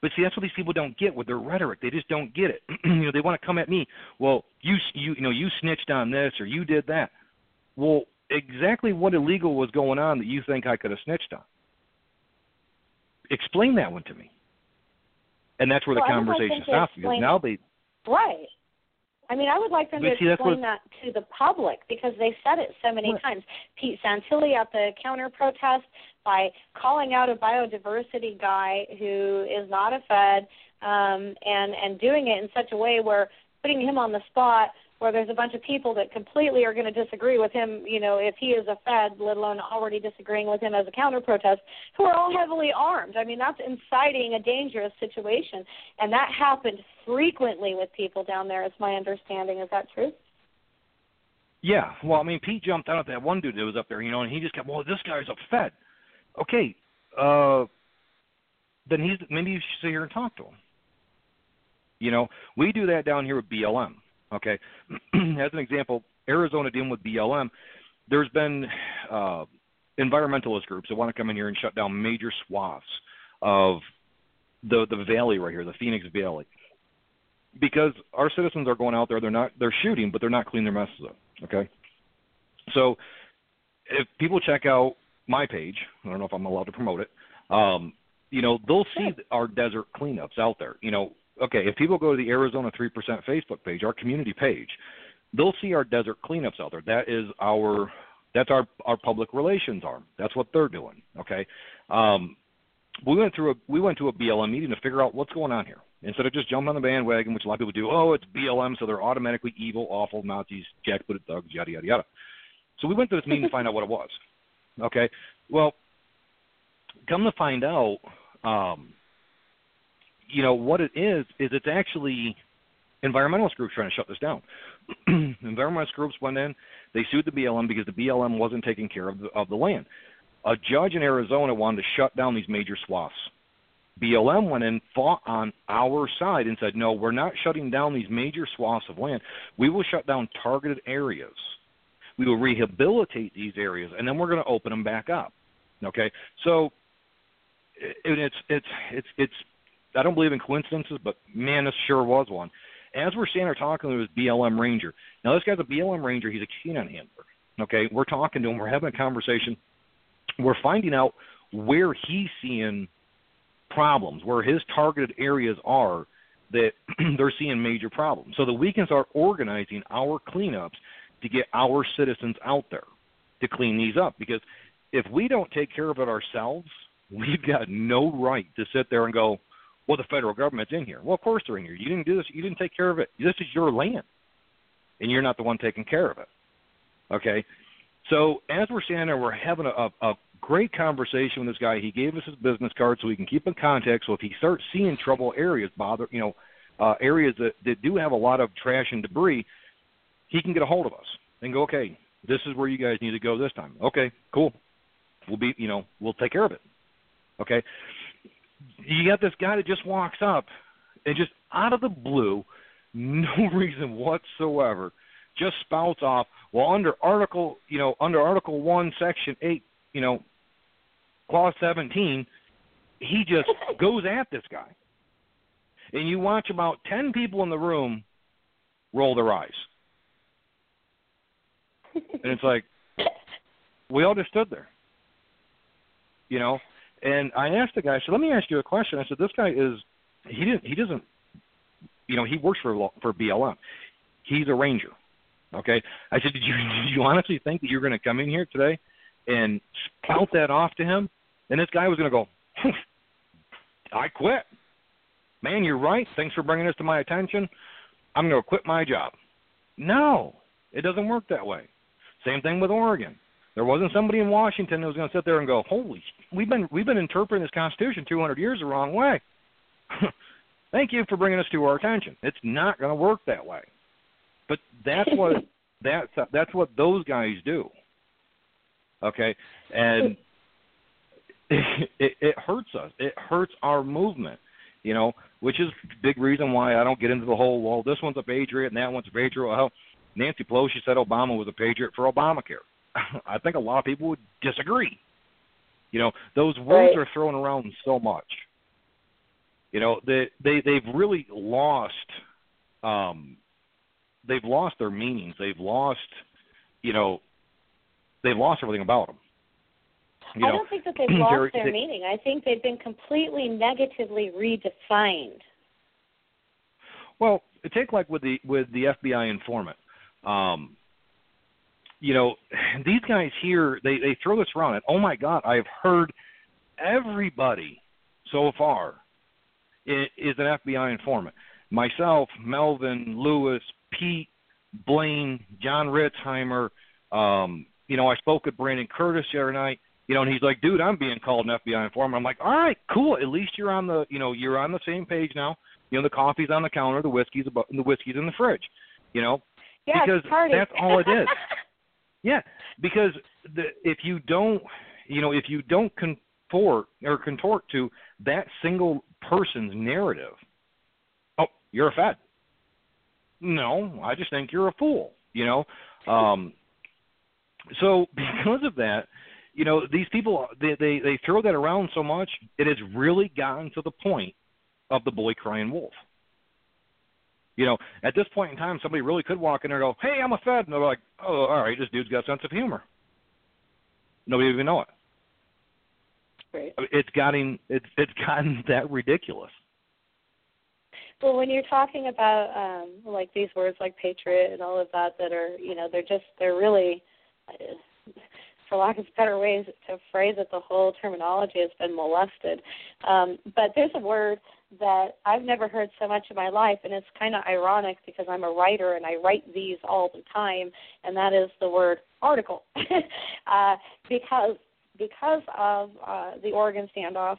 But see, that's what these people don't get with their rhetoric. They just don't get it. you know, they want to come at me. Well, you you you know you snitched on this or you did that. Well, exactly what illegal was going on that you think I could have snitched on? Explain that one to me. And that's where well, the conversation stops because now they right. I mean, I would like them to see, explain that to the public because they said it so many times. Pete Santilli at the counter protest by calling out a biodiversity guy who is not a Fed um, and and doing it in such a way where putting him on the spot where there's a bunch of people that completely are going to disagree with him, you know, if he is a Fed, let alone already disagreeing with him as a counter protest, who are all heavily armed. I mean, that's inciting a dangerous situation. And that happened frequently with people down there, is my understanding. Is that true? Yeah, well, I mean, Pete jumped out at that one dude that was up there, you know, and he just kept, well, this guy's a Fed. Okay, uh, then he's maybe you should sit here and talk to him. You know, we do that down here with BLM. Okay, as an example, Arizona dealing with BLM, there's been uh, environmentalist groups that want to come in here and shut down major swaths of the the valley right here, the Phoenix Valley, because our citizens are going out there. They're not they're shooting, but they're not cleaning their messes up. Okay, so if people check out my page, I don't know if I'm allowed to promote it. Um, you know, they'll see our desert cleanups out there. You know, okay, if people go to the Arizona 3% Facebook page, our community page, they'll see our desert cleanups out there. That is our that's our our public relations arm. That's what they're doing. Okay. Um, we went through a we went to a BLM meeting to figure out what's going on here. Instead of just jumping on the bandwagon, which a lot of people do, oh, it's BLM, so they're automatically evil, awful Nazis, jackbooted thugs, yada yada yada. So we went to this meeting to find out what it was. Okay. Well, come to find out, um, you know what it is is it's actually environmentalist groups trying to shut this down. environmentalist groups went in, they sued the BLM because the BLM wasn't taking care of the, of the land. A judge in Arizona wanted to shut down these major swaths. BLM went in, fought on our side, and said, no, we're not shutting down these major swaths of land. We will shut down targeted areas. We will rehabilitate these areas, and then we're going to open them back up. Okay, so it, it's it's it's it's. I don't believe in coincidences, but man, this sure was one as we're standing there talking to this BLM ranger, now this guy's a BLM ranger. He's a canine handler. Okay, we're talking to him. We're having a conversation. We're finding out where he's seeing problems, where his targeted areas are that they're seeing major problems, so that we can start organizing our cleanups to get our citizens out there to clean these up. Because if we don't take care of it ourselves, we've got no right to sit there and go, well, the federal government's in here. Well, of course they're in here. You didn't do this. You didn't take care of it. This is your land, and you're not the one taking care of it. Okay. So as we're standing there, we're having a, a great conversation with this guy. He gave us his business card so we can keep in contact. So if he starts seeing trouble areas, bother, you know, uh, areas that, that do have a lot of trash and debris, he can get a hold of us and go, okay, this is where you guys need to go this time. Okay, cool. We'll be, you know, we'll take care of it. Okay you got this guy that just walks up and just out of the blue, no reason whatsoever, just spouts off. Well, under Article, you know, under Article One, Section Eight, you know, Clause Seventeen, he just goes at this guy, and you watch about ten people in the room roll their eyes, and it's like we all just stood there, you know, and I asked the guy, I said, "Let me ask you a question." I said, "This guy is he didn't he doesn't you know he works for for BLM. He's a ranger, okay." I said, "Did you did you honestly think that you're going to come in here today and spout that off to him?" And this guy was going to go, "I quit." Man, you're right. Thanks for bringing this to my attention. I'm going to quit my job. No, it doesn't work that way. Same thing with Oregon. There wasn't somebody in Washington that was going to sit there and go, "Holy, we've been we've been interpreting this Constitution 200 years the wrong way." Thank you for bringing this to our attention. It's not going to work that way. But that's what that's that's what those guys do. Okay, and it, it, it hurts us. It hurts our movement. You know, which is big reason why I don't get into the whole well, this one's a patriot and that one's a patriot. Well, Nancy Pelosi said Obama was a patriot for Obamacare. I think a lot of people would disagree. You know, those words right. are thrown around so much. You know, they they they've really lost um they've lost their meanings. They've lost, you know, they've lost everything about them. You I know, don't think that they've lost their they, meaning. I think they've been completely negatively redefined. Well, take like with the with the FBI informant. Um, you know, these guys here, they, they throw this around, and oh my God, I've heard everybody so far is, an FBI informant. Myself, Melvin, Lewis, Pete, Blaine, Jon Ritzheimer. Um, you know, I spoke with Brandon Curtis the other night. You know, and he's like, "Dude, I'm being called an FBI informant." I'm like, "All right, cool. At least you're on the, you know, you're on the same page now. You know, the coffee's on the counter, the whiskey's above, the whiskey's in the fridge. You know, yeah, because that's all it is. Yeah, because the, if you don't, you know, if you don't contort or contort to that single person's narrative, oh, you're a fed. No, I just think you're a fool. You know, um, so because of that, you know, these people they, they they throw that around so much, it has really gotten to the point of the boy crying wolf. You know, at this point in time, somebody really could walk in there and go, "Hey, I'm a Fed," and they're like, "Oh, all right, this dude's got a sense of humor." Nobody even know it. Right. It's gotten it's it's gotten that ridiculous. Well, when you're talking about um like these words like patriot and all of that that are, you know, they're just they're really for lack of better ways to phrase it, the whole terminology has been molested. Um, but there's a word that I've never heard so much in my life, and it's kind of ironic because I'm a writer and I write these all the time, and that is the word article. uh, because because of uh, the Oregon standoff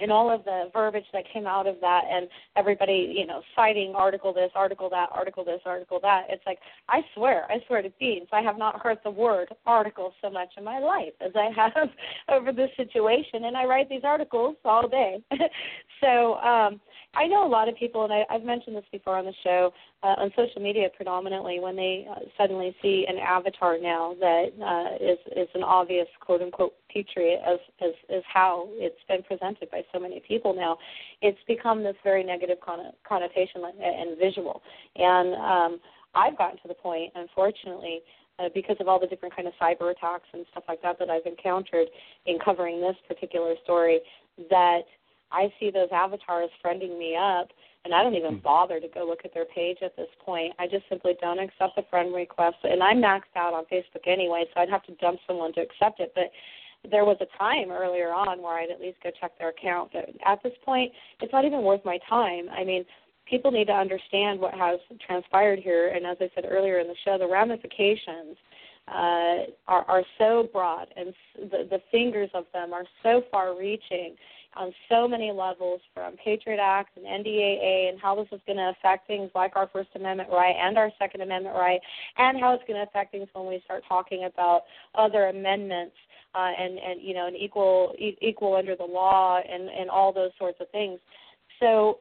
and all of the verbiage that came out of that and everybody you know citing article this article that article this article that. It's like i swear i swear to beans i have not heard the word article so much in my life as i have over this situation. And i write these articles all day. So um I know a lot of people, and I, I've mentioned this before on the show, uh, on social media predominantly, when they uh, suddenly see an avatar now that uh, is is an obvious quote unquote patriot, as as as how it's been presented by so many people now, it's become this very negative connotation and visual. And um, I've gotten to the point, unfortunately, uh, because of all the different kind of cyber attacks and stuff like that that I've encountered in covering this particular story, that I see those avatars friending me up, and I don't even hmm. bother to go look at their page at this point. I just simply don't accept the friend request, and I'm maxed out on Facebook anyway, so I'd have to dump someone to accept it. But there was a time earlier on where I'd at least go check their account. But at this point, it's not even worth my time. I mean, people need to understand what has transpired here, and as I said earlier in the show, the ramifications uh, are, are so broad, and the, the fingers of them are so far-reaching on so many levels from Patriot Act and NDAA and how this is going to affect things like our First Amendment right and our Second Amendment right, and how it's going to affect things when we start talking about other amendments uh, and and you know an equal e- equal under the law and and all those sorts of things. So,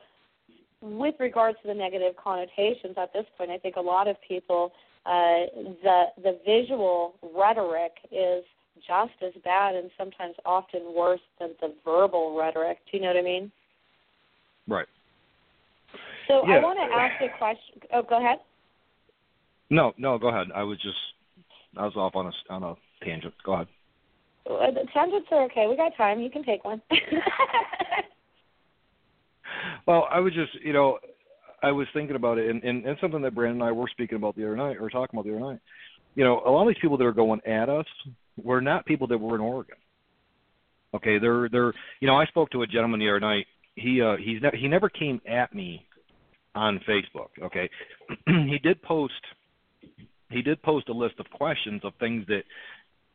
with regards to the negative connotations at this point, I think a lot of people uh, the the visual rhetoric is just as bad and sometimes often worse than the verbal rhetoric. Do you know what I mean? Right. So yeah. I want to ask a question. Oh, go ahead. No, no, go ahead. I was just I was off on a on a tangent. Go ahead. Uh, tangents are okay. We got time. You can take one. well, I was just, you know, I was thinking about it, and, and, and something that Brandon and I were speaking about the other night, or talking about the other night. You know, a lot of these people that are going at us were not people that were in Oregon. Okay, they're they're you know I spoke to a gentleman the other night. He uh he's ne- he never came at me on Facebook. Okay, he did post he did post a list of questions of things that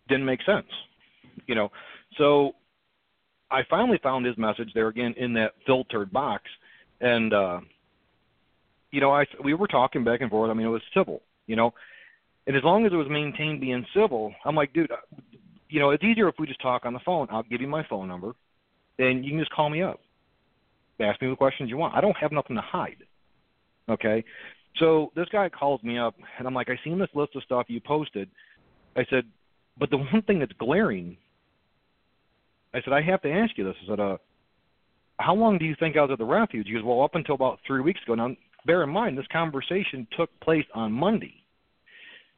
didn't make sense. You know, so I finally found his message there again in that filtered box, and uh, you know I we were talking back and forth. I mean it was civil. You know, and as long as it was maintained being civil, I'm like, dude, you know, it's easier if we just talk on the phone. I'll give you my phone number, and you can just call me up. Ask me the questions you want. I don't have nothing to hide. Okay? So this guy calls me up, and I'm like, I seen this list of stuff you posted. I said, but the one thing that's glaring, I said, I have to ask you this. I said, uh, how long do you think I was at the refuge? He goes, well, up until about three weeks ago. Now, bear in mind, this conversation took place on Monday.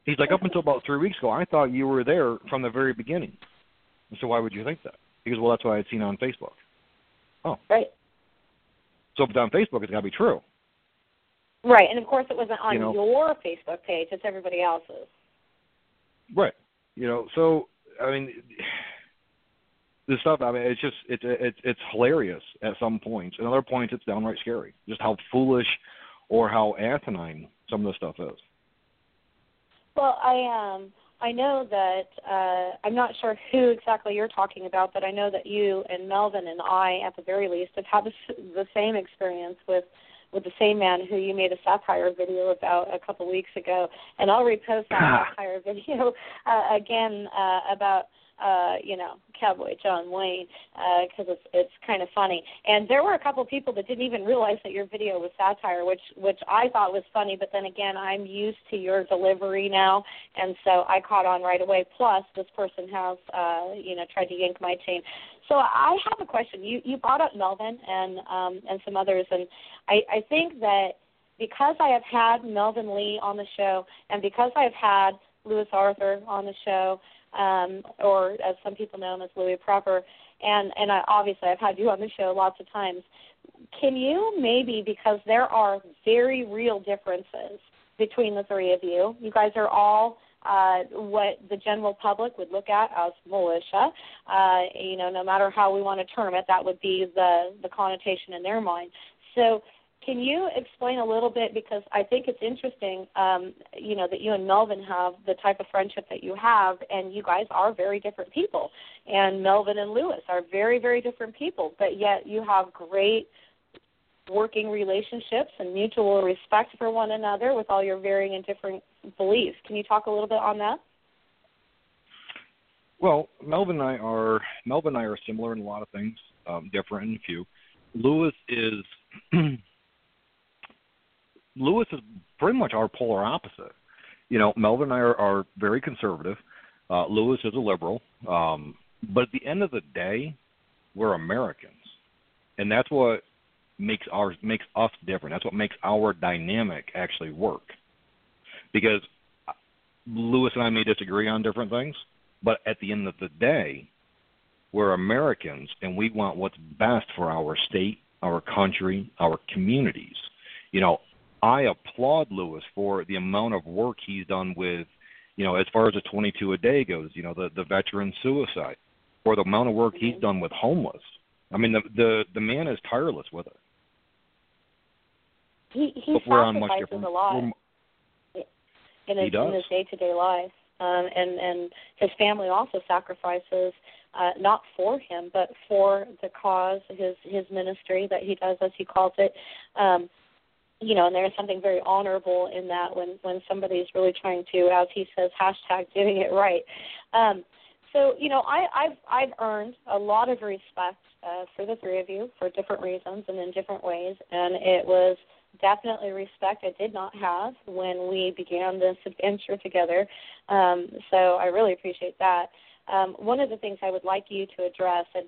He's like, up until about three weeks ago, I thought you were there from the very beginning. So why would you think that? He goes, well, that's what I had seen on Facebook. Oh. Right. So if it's on Facebook, it's got to be true. Right, and of course it wasn't on you know, your Facebook page; it's everybody else's. Right. You know, so I mean, this stuff. I mean, it's just it's it's it's hilarious at some points. At other points, it's downright scary. Just how foolish or how asinine some of this stuff is. Well, I um I know that uh I'm not sure who exactly you're talking about, but I know that you and Melvin and I, at the very least, have had the, the same experience with with the same man who you made a satire video about a couple weeks ago, and I'll repost that satire video uh, again uh, about uh, you know, Cowboy John Wayne, because uh, it's it's kind of funny. And there were a couple people that didn't even realize that your video was satire, which which I thought was funny. But then again, I'm used to your delivery now, and so I caught on right away. Plus, this person has, uh, you know, tried to yank my chain. So I have a question. You you brought up Melvin and um, and some others, and I I think that because I have had Melvin Lee on the show, and because I have had Lewis Arthur on the show, um, or as some people know him as Louis proper. And and I, obviously I've had you on the show lots of times. Can you maybe because there are very real differences between the three of you. You guys are all uh, what the general public would look at as militia. Uh, you know, no matter how we want to term it, that would be the the connotation in their mind. So can you explain a little bit because I think it's interesting, um, you know, that you and Melvin have the type of friendship that you have, and you guys are very different people. And Melvin and Lewis are very, very different people, but yet you have great working relationships and mutual respect for one another with all your varying and different beliefs. Can you talk a little bit on that? Well, Melvin and I are Melvin and I are similar in a lot of things, um, different in a few. Lewis is Lewis is pretty much our polar opposite. You know, Melvin and I are, are very conservative. Uh, Lewis is a liberal. Um, but at the end of the day, we're Americans, and that's what makes our makes us different. That's what makes our dynamic actually work. Because Lewis and I may disagree on different things, but at the end of the day, we're Americans and we want what's best for our state, our country, our communities. You know, I applaud Lewis for the amount of work he's done with, you know, as far as the 22 a day goes, you know, the the veteran suicide, or the amount of work he's done with homeless. I mean, the the the man is tireless with it. He he but sacrifices a lot in his, in his day-to-day life, um, and and his family also sacrifices uh, not for him, but for the cause, his his ministry that he does, as he calls it. Um, you know, and there's something very honorable in that when when somebody's really trying to, as he says, hashtag doing it right. Um, so you know, I, I've I've earned a lot of respect uh, for the three of you for different reasons and in different ways, and it was definitely respect I did not have when we began this adventure together. Um, so I really appreciate that. Um, one of the things I would like you to address, and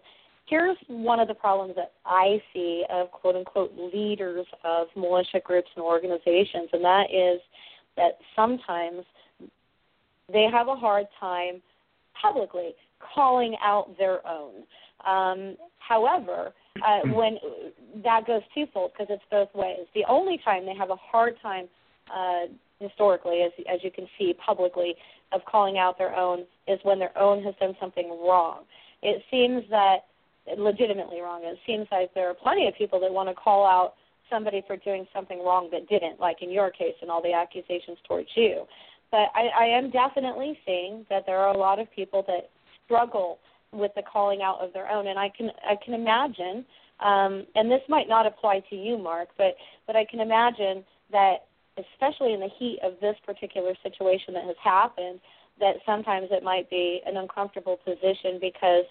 here's one of the problems that I see of quote unquote leaders of militia groups and organizations, and that is that sometimes they have a hard time publicly calling out their own. Um, however, uh, when that goes twofold because it's both ways. The only time they have a hard time uh, historically, as as you can see publicly, of calling out their own is when their own has done something wrong. It seems that legitimately wrong. It seems like there are plenty of people that want to call out somebody for doing something wrong that didn't, like in your case and all the accusations towards you. But I, I am definitely seeing that there are a lot of people that struggle with the calling out of their own, and I can I can imagine, um, and this might not apply to you, Mark, but but I can imagine that especially in the heat of this particular situation that has happened, that sometimes it might be an uncomfortable position because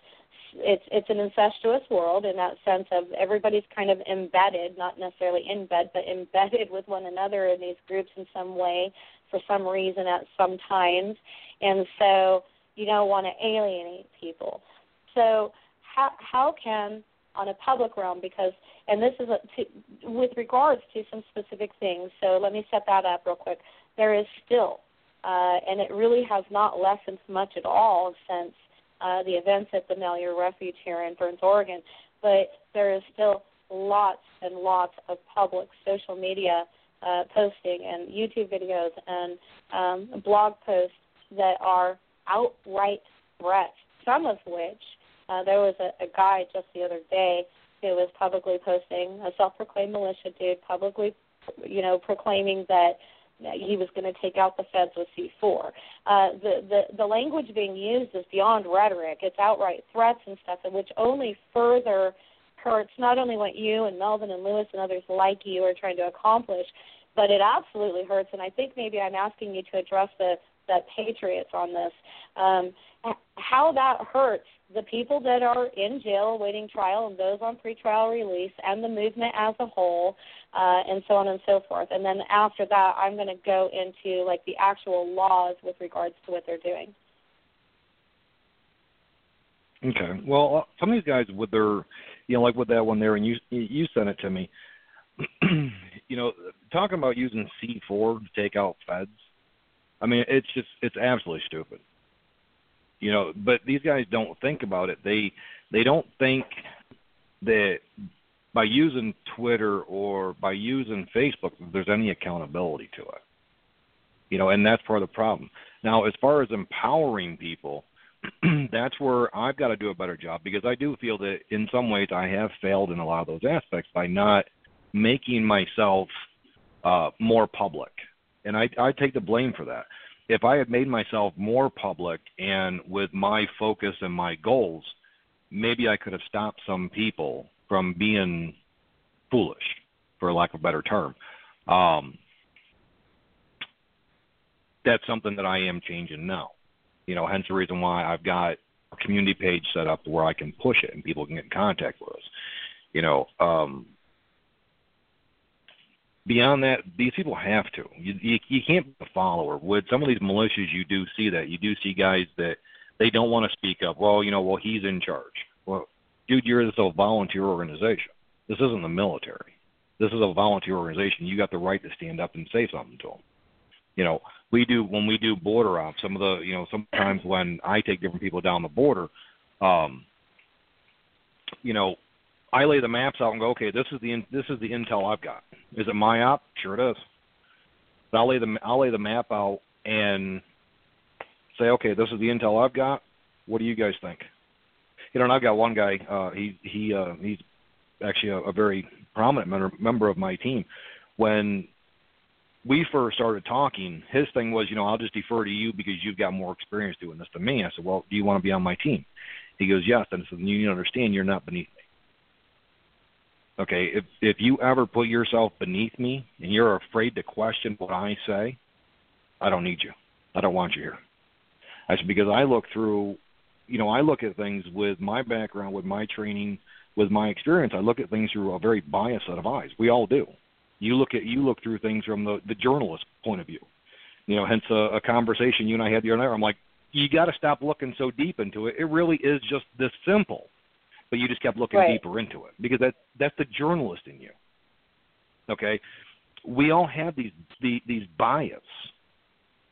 it's it's an incestuous world in that sense of everybody's kind of embedded, not necessarily in bed, but embedded with one another in these groups in some way for some reason at some times, and so you don't want to alienate people. So how how can on a public realm because and this is a, to, with regards to some specific things. So let me set that up real quick. There is still, uh, and it really has not lessened much at all since uh, the events at the Malheur Refuge here in Burns, Oregon. But there is still lots and lots of public social media uh, posting and YouTube videos and um, blog posts that are outright threats, some of which uh, there was a, a guy just the other day who was publicly posting, a self-proclaimed militia dude, publicly, you know, proclaiming that he was going to take out the feds with C4. Uh, the, the the language being used is beyond rhetoric. It's outright threats and stuff, which only further hurts not only what you and Melvin and Lewis and others like you are trying to accomplish, but it absolutely hurts. And I think maybe I'm asking you to address the the patriots on this. Um, how that hurts the people that are in jail awaiting trial and those on pretrial release and the movement as a whole uh, and so on and so forth. And then after that, I'm going to go into like the actual laws with regards to what they're doing. Okay. Well, uh, some of these guys with their, you know, like with that one there, and you you sent it to me. you know, talking about using C4 to take out feds. I mean, it's just it's absolutely stupid. You know, but these guys don't think about it. They they don't think that by using Twitter or by using Facebook, there's any accountability to it. You know, and that's part of the problem. Now, as far as empowering people, that's where I've got to do a better job because I do feel that in some ways I have failed in a lot of those aspects by not making myself uh, more public, and I, I take the blame for that if I had made myself more public and with my focus and my goals, maybe I could have stopped some people from being foolish, for lack of a better term. Um, that's something that I am changing now. You know, hence the reason why I've got a community page set up where I can push it and people can get in contact with us. You know, um, beyond that, these people have to. You, you you can't be a follower. With some of these militias, you do see that. You do see guys that they don't want to speak up. Well, you know, well he's in charge. Well, dude, you're this a volunteer organization. This isn't the military. This is a volunteer organization. You got the right to stand up and say something to them. You know, we do when we do border ops. Some of the, you know, sometimes when I take different people down the border, um, you know, I lay the maps out and go, okay, this is the in, this is the intel I've got. Is it my op? Sure it is. But I'll lay the I'll lay the map out and say, okay, this is the intel I've got. What do you guys think? You know, and I've got one guy. Uh, he he uh, he's actually a, a very prominent member member of my team. When we first started talking, his thing was, you know, I'll just defer to you because you've got more experience doing this than me. I said, well, do you want to be on my team? He goes, yes. And I said, you need to understand you're not beneath. Okay, if if you ever put yourself beneath me and you're afraid to question what I say, I don't need you. I don't want you here. That's because I look through, you know, I look at things with my background, with my training, with my experience. I look at things through a very biased set of eyes. We all do. You look at you look through things from the the journalist point of view. You know, hence a, a conversation you and I had the other night. I'm like, you got to stop looking so deep into it. It really is just this simple but you just kept looking right. deeper into it because that that's the journalist in you. Okay, we all have these the, these bias.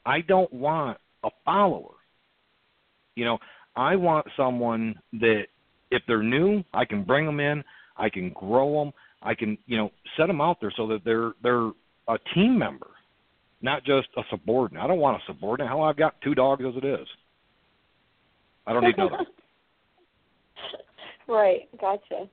I don't want a follower. You know, I want someone that if they're new, I can bring them in, I can grow them, I can you know set them out there so that they're they're a team member, not just a subordinate. I don't want a subordinate. Hell, I've got two dogs as it is. I don't need another. Right, gotcha.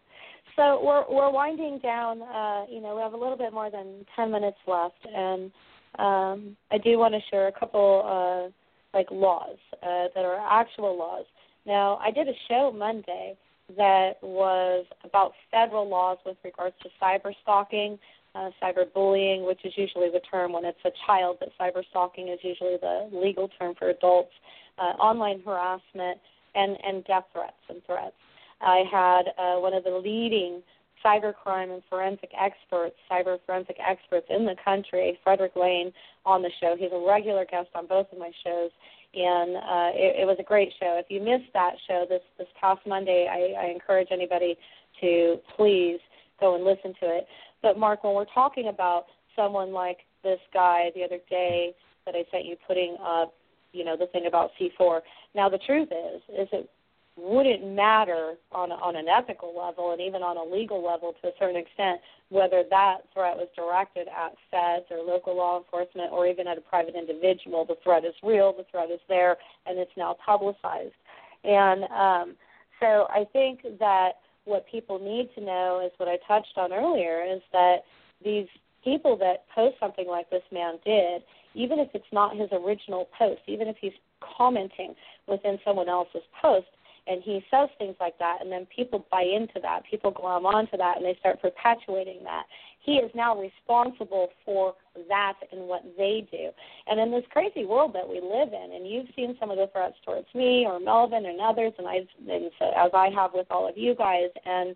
So we're we're winding down. Uh, you know, we have a little bit more than ten minutes left, and um, I do want to share a couple uh, like laws uh, that are actual laws. Now, I did a show Monday that was about federal laws with regards to cyber stalking, uh, cyber bullying, which is usually the term when it's a child, but cyber stalking is usually the legal term for adults, uh, online harassment, and, and death threats and threats. I had uh, one of the leading cybercrime and forensic experts, cyber forensic experts in the country, Frederick Lane, on the show. He's a regular guest on both of my shows, and uh, it, it was a great show. If you missed that show this this past Monday, I, I encourage anybody to please go and listen to it. But Mark, when we're talking about someone like this guy the other day that I sent you putting up, you know, the thing about C4. Now the truth is, is it wouldn't matter on on an ethical level and even on a legal level to a certain extent whether that threat was directed at feds or local law enforcement or even at a private individual. The threat is real, the threat is there, and it's now publicized. And um, so I think that what people need to know is what I touched on earlier is that these people that post something like this man did, even if it's not his original post, even if he's commenting within someone else's post, and he says things like that, and then people buy into that. People glom onto that, and they start perpetuating that. He is now responsible for that and what they do. And in this crazy world that we live in, and you've seen some of the threats towards me or Melvin and others, and I've and so, as I have with all of you guys, and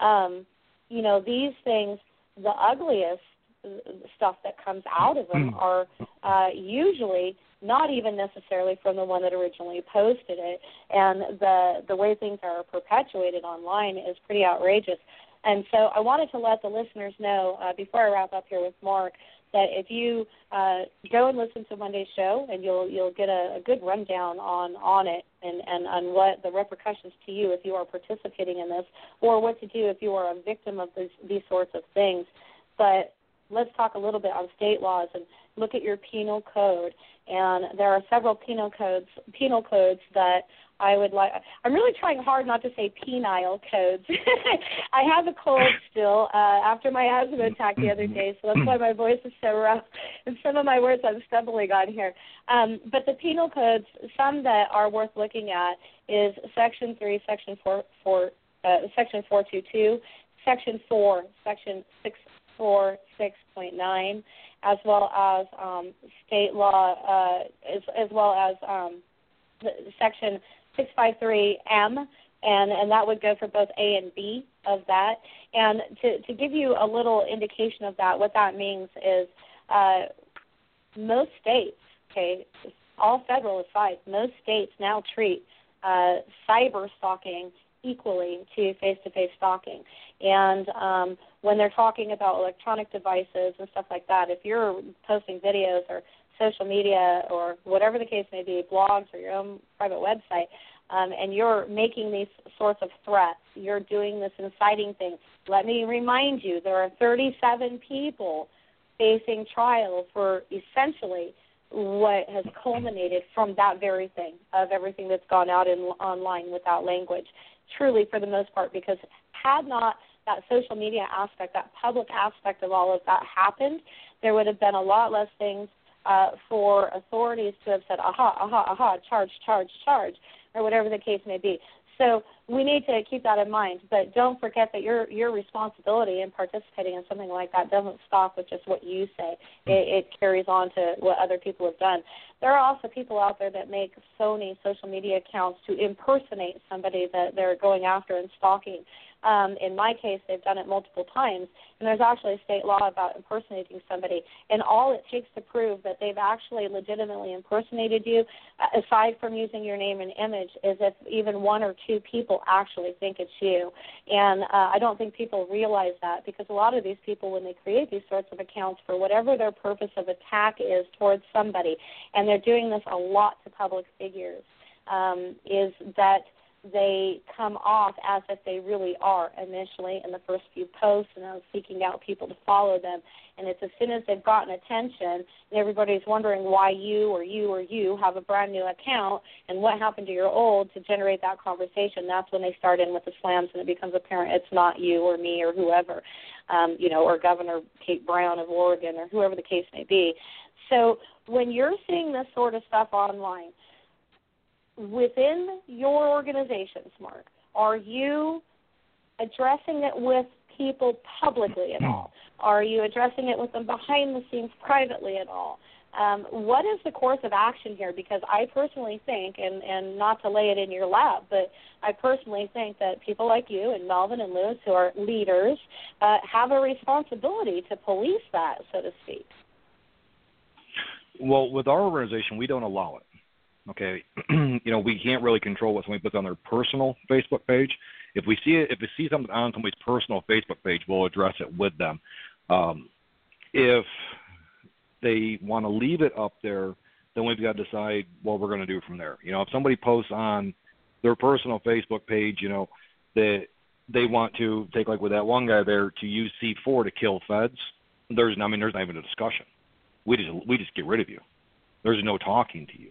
um, you know these things, the ugliest stuff that comes out of them are uh, usually not even necessarily from the one that originally posted it. And the the way things are perpetuated online is pretty outrageous. And so I wanted to let the listeners know uh, before I wrap up here with Mark that if you uh, go and listen to Monday's show, and you'll you'll get a, a good rundown on on it and and on what the repercussions to you if you are participating in this, or what to do if you are a victim of these these sorts of things. But let's talk a little bit on state laws and look at your penal code. And there are several penal codes penal codes that I would like. I'm really trying hard not to say penile codes. I have a cold still uh, after my asthma attack the other day, so that's why my voice is so rough, and some of my words I'm stumbling on here. Um, but the penal codes, some that are worth looking at, is Section Three, Section Four, four uh, Section Four Two Two, Section Four, Section Six Four Six Point Nine, as well as um, state law, uh, as, as well as um, Section 653M, and, and that would go for both A and B of that. And to, to give you a little indication of that, what that means is uh, most states, okay, all federal aside, most states now treat uh, cyber stalking equally to face-to-face stalking. And um, when they're talking about electronic devices and stuff like that, if you're posting videos or social media or whatever the case may be, blogs or your own private website, um, and you're making these sorts of threats, you're doing this inciting thing. Let me remind you, there are 37 people facing trial for essentially what has culminated from that very thing of everything that's gone out in online without language. Truly, for the most part, because had not that social media aspect, that public aspect of all of that happened, there would have been a lot less things uh, for authorities to have said, aha, aha, aha, charge, charge, charge, or whatever the case may be. So we need to keep that in mind, but don't forget that your your responsibility in participating in something like that doesn't stop with just what you say. Hmm. It, it carries on to what other people have done. There are also people out there that make phony social media accounts to impersonate somebody that they're going after and stalking. Um, in my case, they've done it multiple times, and there's actually a state law about impersonating somebody. And all it takes to prove that they've actually legitimately impersonated you, uh, aside from using your name and image, is if even one or two people actually think it's you. And uh, I don't think people realize that because a lot of these people, when they create these sorts of accounts for whatever their purpose of attack is towards somebody, and they're doing this a lot to public figures, um, is that they come off as if they really are initially in the first few posts and I'm seeking out people to follow them. And it's as soon as they've gotten attention and everybody's wondering why you or you or you have a brand new account and what happened to your old to generate that conversation, that's when they start in with the slams and it becomes apparent it's not you or me or whoever, um, you know, or Governor Kate Brown of Oregon or whoever the case may be. So when you're seeing this sort of stuff online, within your organizations, Mark, are you addressing it with people publicly at all? Are you addressing it with them behind the scenes privately at all? Um, what is the course of action here? Because I personally think, and, and not to lay it in your lap, but I personally think that people like you and Melvin and Lewis, who are leaders, uh, have a responsibility to police that, so to speak. Well, with our organization, we don't allow it. Okay, you know we can't really control what somebody puts on their personal Facebook page. If we see it, if we see something on somebody's personal Facebook page, we'll address it with them. Um, if they want to leave it up there, then we've got to decide what we're going to do from there. You know, if somebody posts on their personal Facebook page, you know, that they want to take like with that one guy there to use C4 to kill feds, there's I mean there's not even a discussion. We just we just get rid of you. There's no talking to you.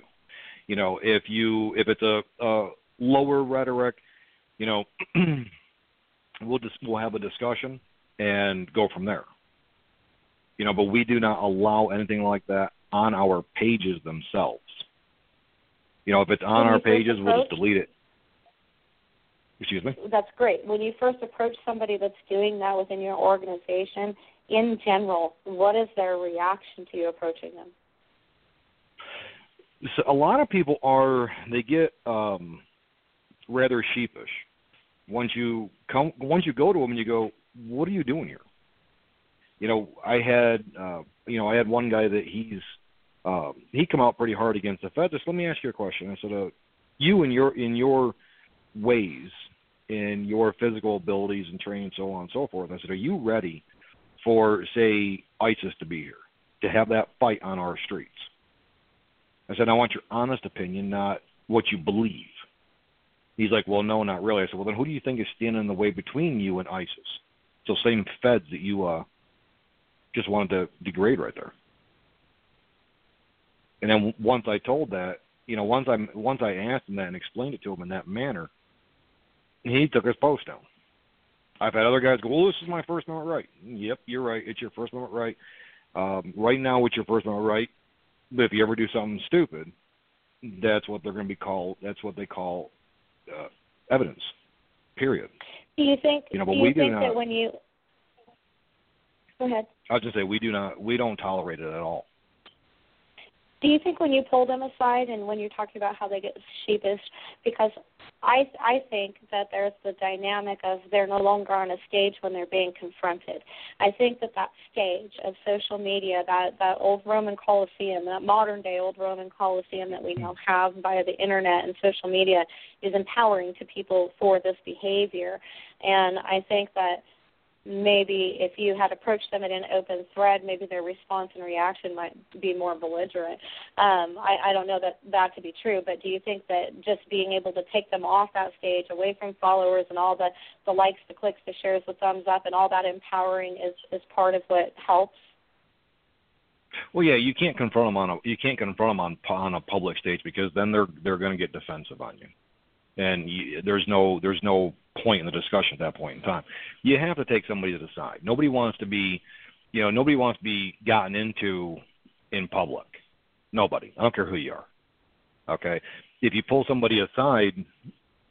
You know, if you if it's a, a lower rhetoric, you know, we'll just we'll have a discussion and go from there. You know, but we do not allow anything like that on our pages themselves. You know, if it's on our pages, we'll just delete it. Excuse me. That's great. When you first approach somebody that's doing that within your organization, in general, what is their reaction to you approaching them? So a lot of people are they get um, rather sheepish once you come once you go to them and you go, what are you doing here? You know, I had uh, you know I had one guy that he's um, he come out pretty hard against the Fed. Just let me ask you a question. I said, uh, you in your in your ways, in your physical abilities and training, so on and so forth. I said, are you ready for say ISIS to be here to have that fight on our streets? I said, I want your honest opinion, not what you believe. He's like, well, no, not really. I said, well, then who do you think is standing in the way between you and ISIS? So same feds that you uh, just wanted to degrade right there. And then once I told that, you know, once I once I asked him that and explained it to him in that manner, he took his post down. I've had other guys go, "Well, this is my First Amendment right." Yep, you're right. It's your First Amendment right. Um, right now, it's your First Amendment right. But if you ever do something stupid, that's what they're going to be called. That's what they call uh, evidence. Period. Do you think? You know, but do we you do think not. that when you go ahead. I was just say we do not. We don't tolerate it at all. Do you think when you pull them aside and when you're talking about how they get sheepish, because I I think that there's the dynamic of they're no longer on a stage when they're being confronted. I think that that stage of social media, that that old Roman coliseum that modern day old Roman coliseum that we now have via the internet and social media, is empowering to people for this behavior. And I think that maybe if you had approached them in an open thread, maybe their response and reaction might be more belligerent. Um, I, I don't know that that to be true, but do you think that just being able to take them off that stage, away from followers and all the the likes, the clicks, the shares, the thumbs up, and all that empowering is is part of what helps? Well, yeah, you can't confront them on a you can't confront them on on a public stage because then they're they're going to get defensive on you, and you, there's no there's no point in the discussion at that point in time. You have to take somebody to the side. Nobody wants to be, you know, nobody wants to be gotten into in public. Nobody. I don't care who you are. Okay. If you pull somebody aside,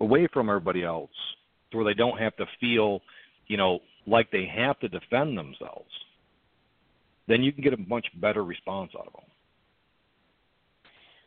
away from everybody else, to where they don't have to feel, you know, like they have to defend themselves, then you can get a much better response out of them.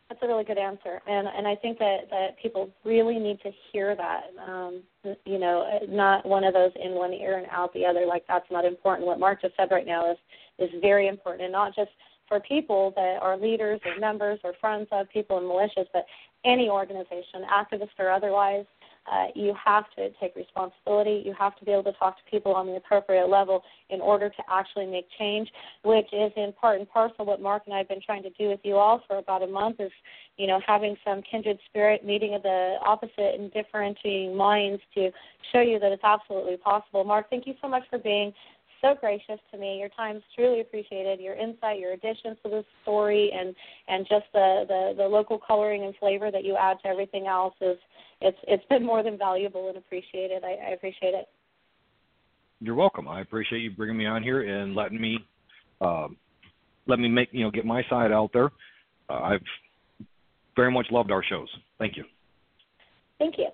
That's a really good answer, and and I think that that people really need to hear that. Um, you know, not one of those in one ear and out the other. Like that's not important. What Mark just said right now is is very important, and not just for people that are leaders or members or friends of people in militias, but any organization, activist or otherwise, uh, you have to take responsibility. You have to be able to talk to people on the appropriate level in order to actually make change, which is in part and parcel what Mark and I have been trying to do with you all for about a month. Is you know having some kindred spirit, meeting of the opposite and differentiating minds to show you that it's absolutely possible. Mark, thank you so much for being so gracious to me. Your time is truly appreciated. Your insight, your additions to the story, and and just the, the the local coloring and flavor that you add to everything else is it's it's been more than valuable and appreciated. I, I appreciate it. You're welcome. I appreciate you bringing me on here and letting me um, let me make you know get my side out there. Uh, I've very much loved our shows. Thank you. Thank you.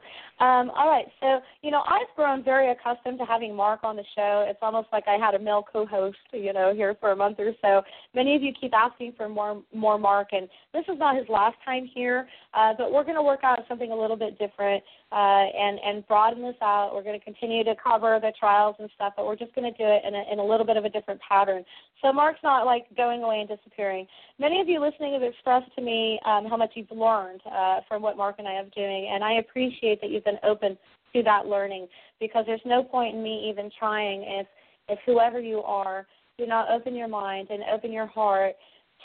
Um, all right, so you know I've grown very accustomed to having Mark on the show. It's almost like I had a male co-host, you know, here for a month or so. Many of you keep asking for more, more Mark, and this is not his last time here, uh, but we're going to work out something a little bit different uh, and and broaden this out. We're going to continue to cover the trials and stuff, but we're just going to do it in a, in a little bit of a different pattern. So Mark's not like going away and disappearing. Many of you listening have expressed to me um, how much you've learned uh, from what Mark and I have doing, and I appreciate that you've been open to that learning because there's no point in me even trying if if whoever you are do not open your mind and open your heart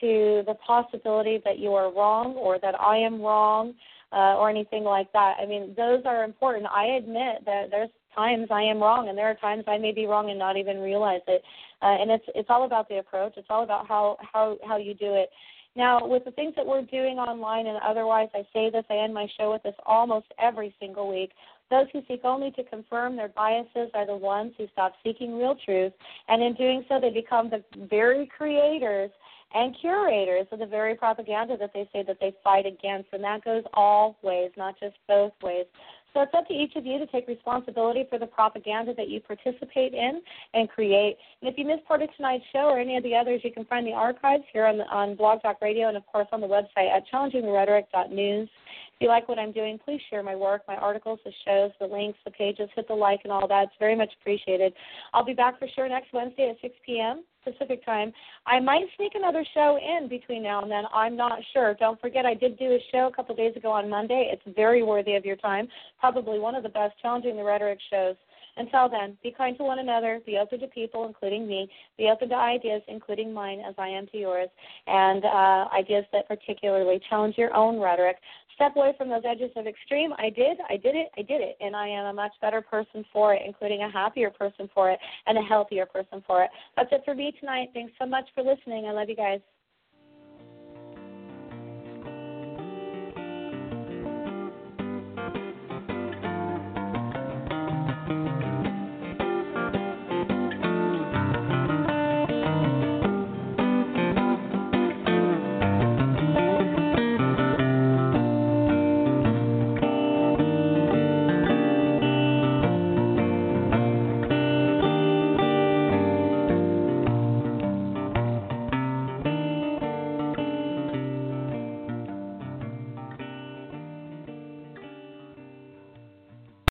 to the possibility that you are wrong or that I am wrong uh, or anything like that. I mean, those are important. I admit that there's times I am wrong, and there are times I may be wrong and not even realize it. Uh, and it's it's all about the approach. It's all about how how how you do it. Now, with the things that we're doing online and otherwise, I say this, I end my show with this almost every single week. Those who seek only to confirm their biases are the ones who stop seeking real truth, and in doing so, they become the very creators and curators of the very propaganda that they say that they fight against, and that goes all ways, not just both ways. So it's up to each of you to take responsibility for the propaganda that you participate in and create. And if you missed part of tonight's show or any of the others, you can find the archives here on, the, on Blog Talk Radio and, of course, on the website at challengingtherhetoric.news. If you like what I'm doing, please share my work, my articles, the shows, the links, the pages, hit the like and all that. It's very much appreciated. I'll be back for sure next Wednesday at 6 p.m. Pacific time. I might sneak another show in between now and then. I'm not sure. Don't forget, I did do a show a couple days ago on Monday. It's very worthy of your time. Probably one of the best challenging the rhetoric shows. Until then, be kind to one another, be open to people, including me, be open to ideas, including mine, as I am to yours, and uh, ideas that particularly challenge your own rhetoric. Step away from those edges of extreme. I did, I did it, I did it, and I am a much better person for it, including a happier person for it, and a healthier person for it. That's it for me tonight. Thanks so much for listening. I love you guys.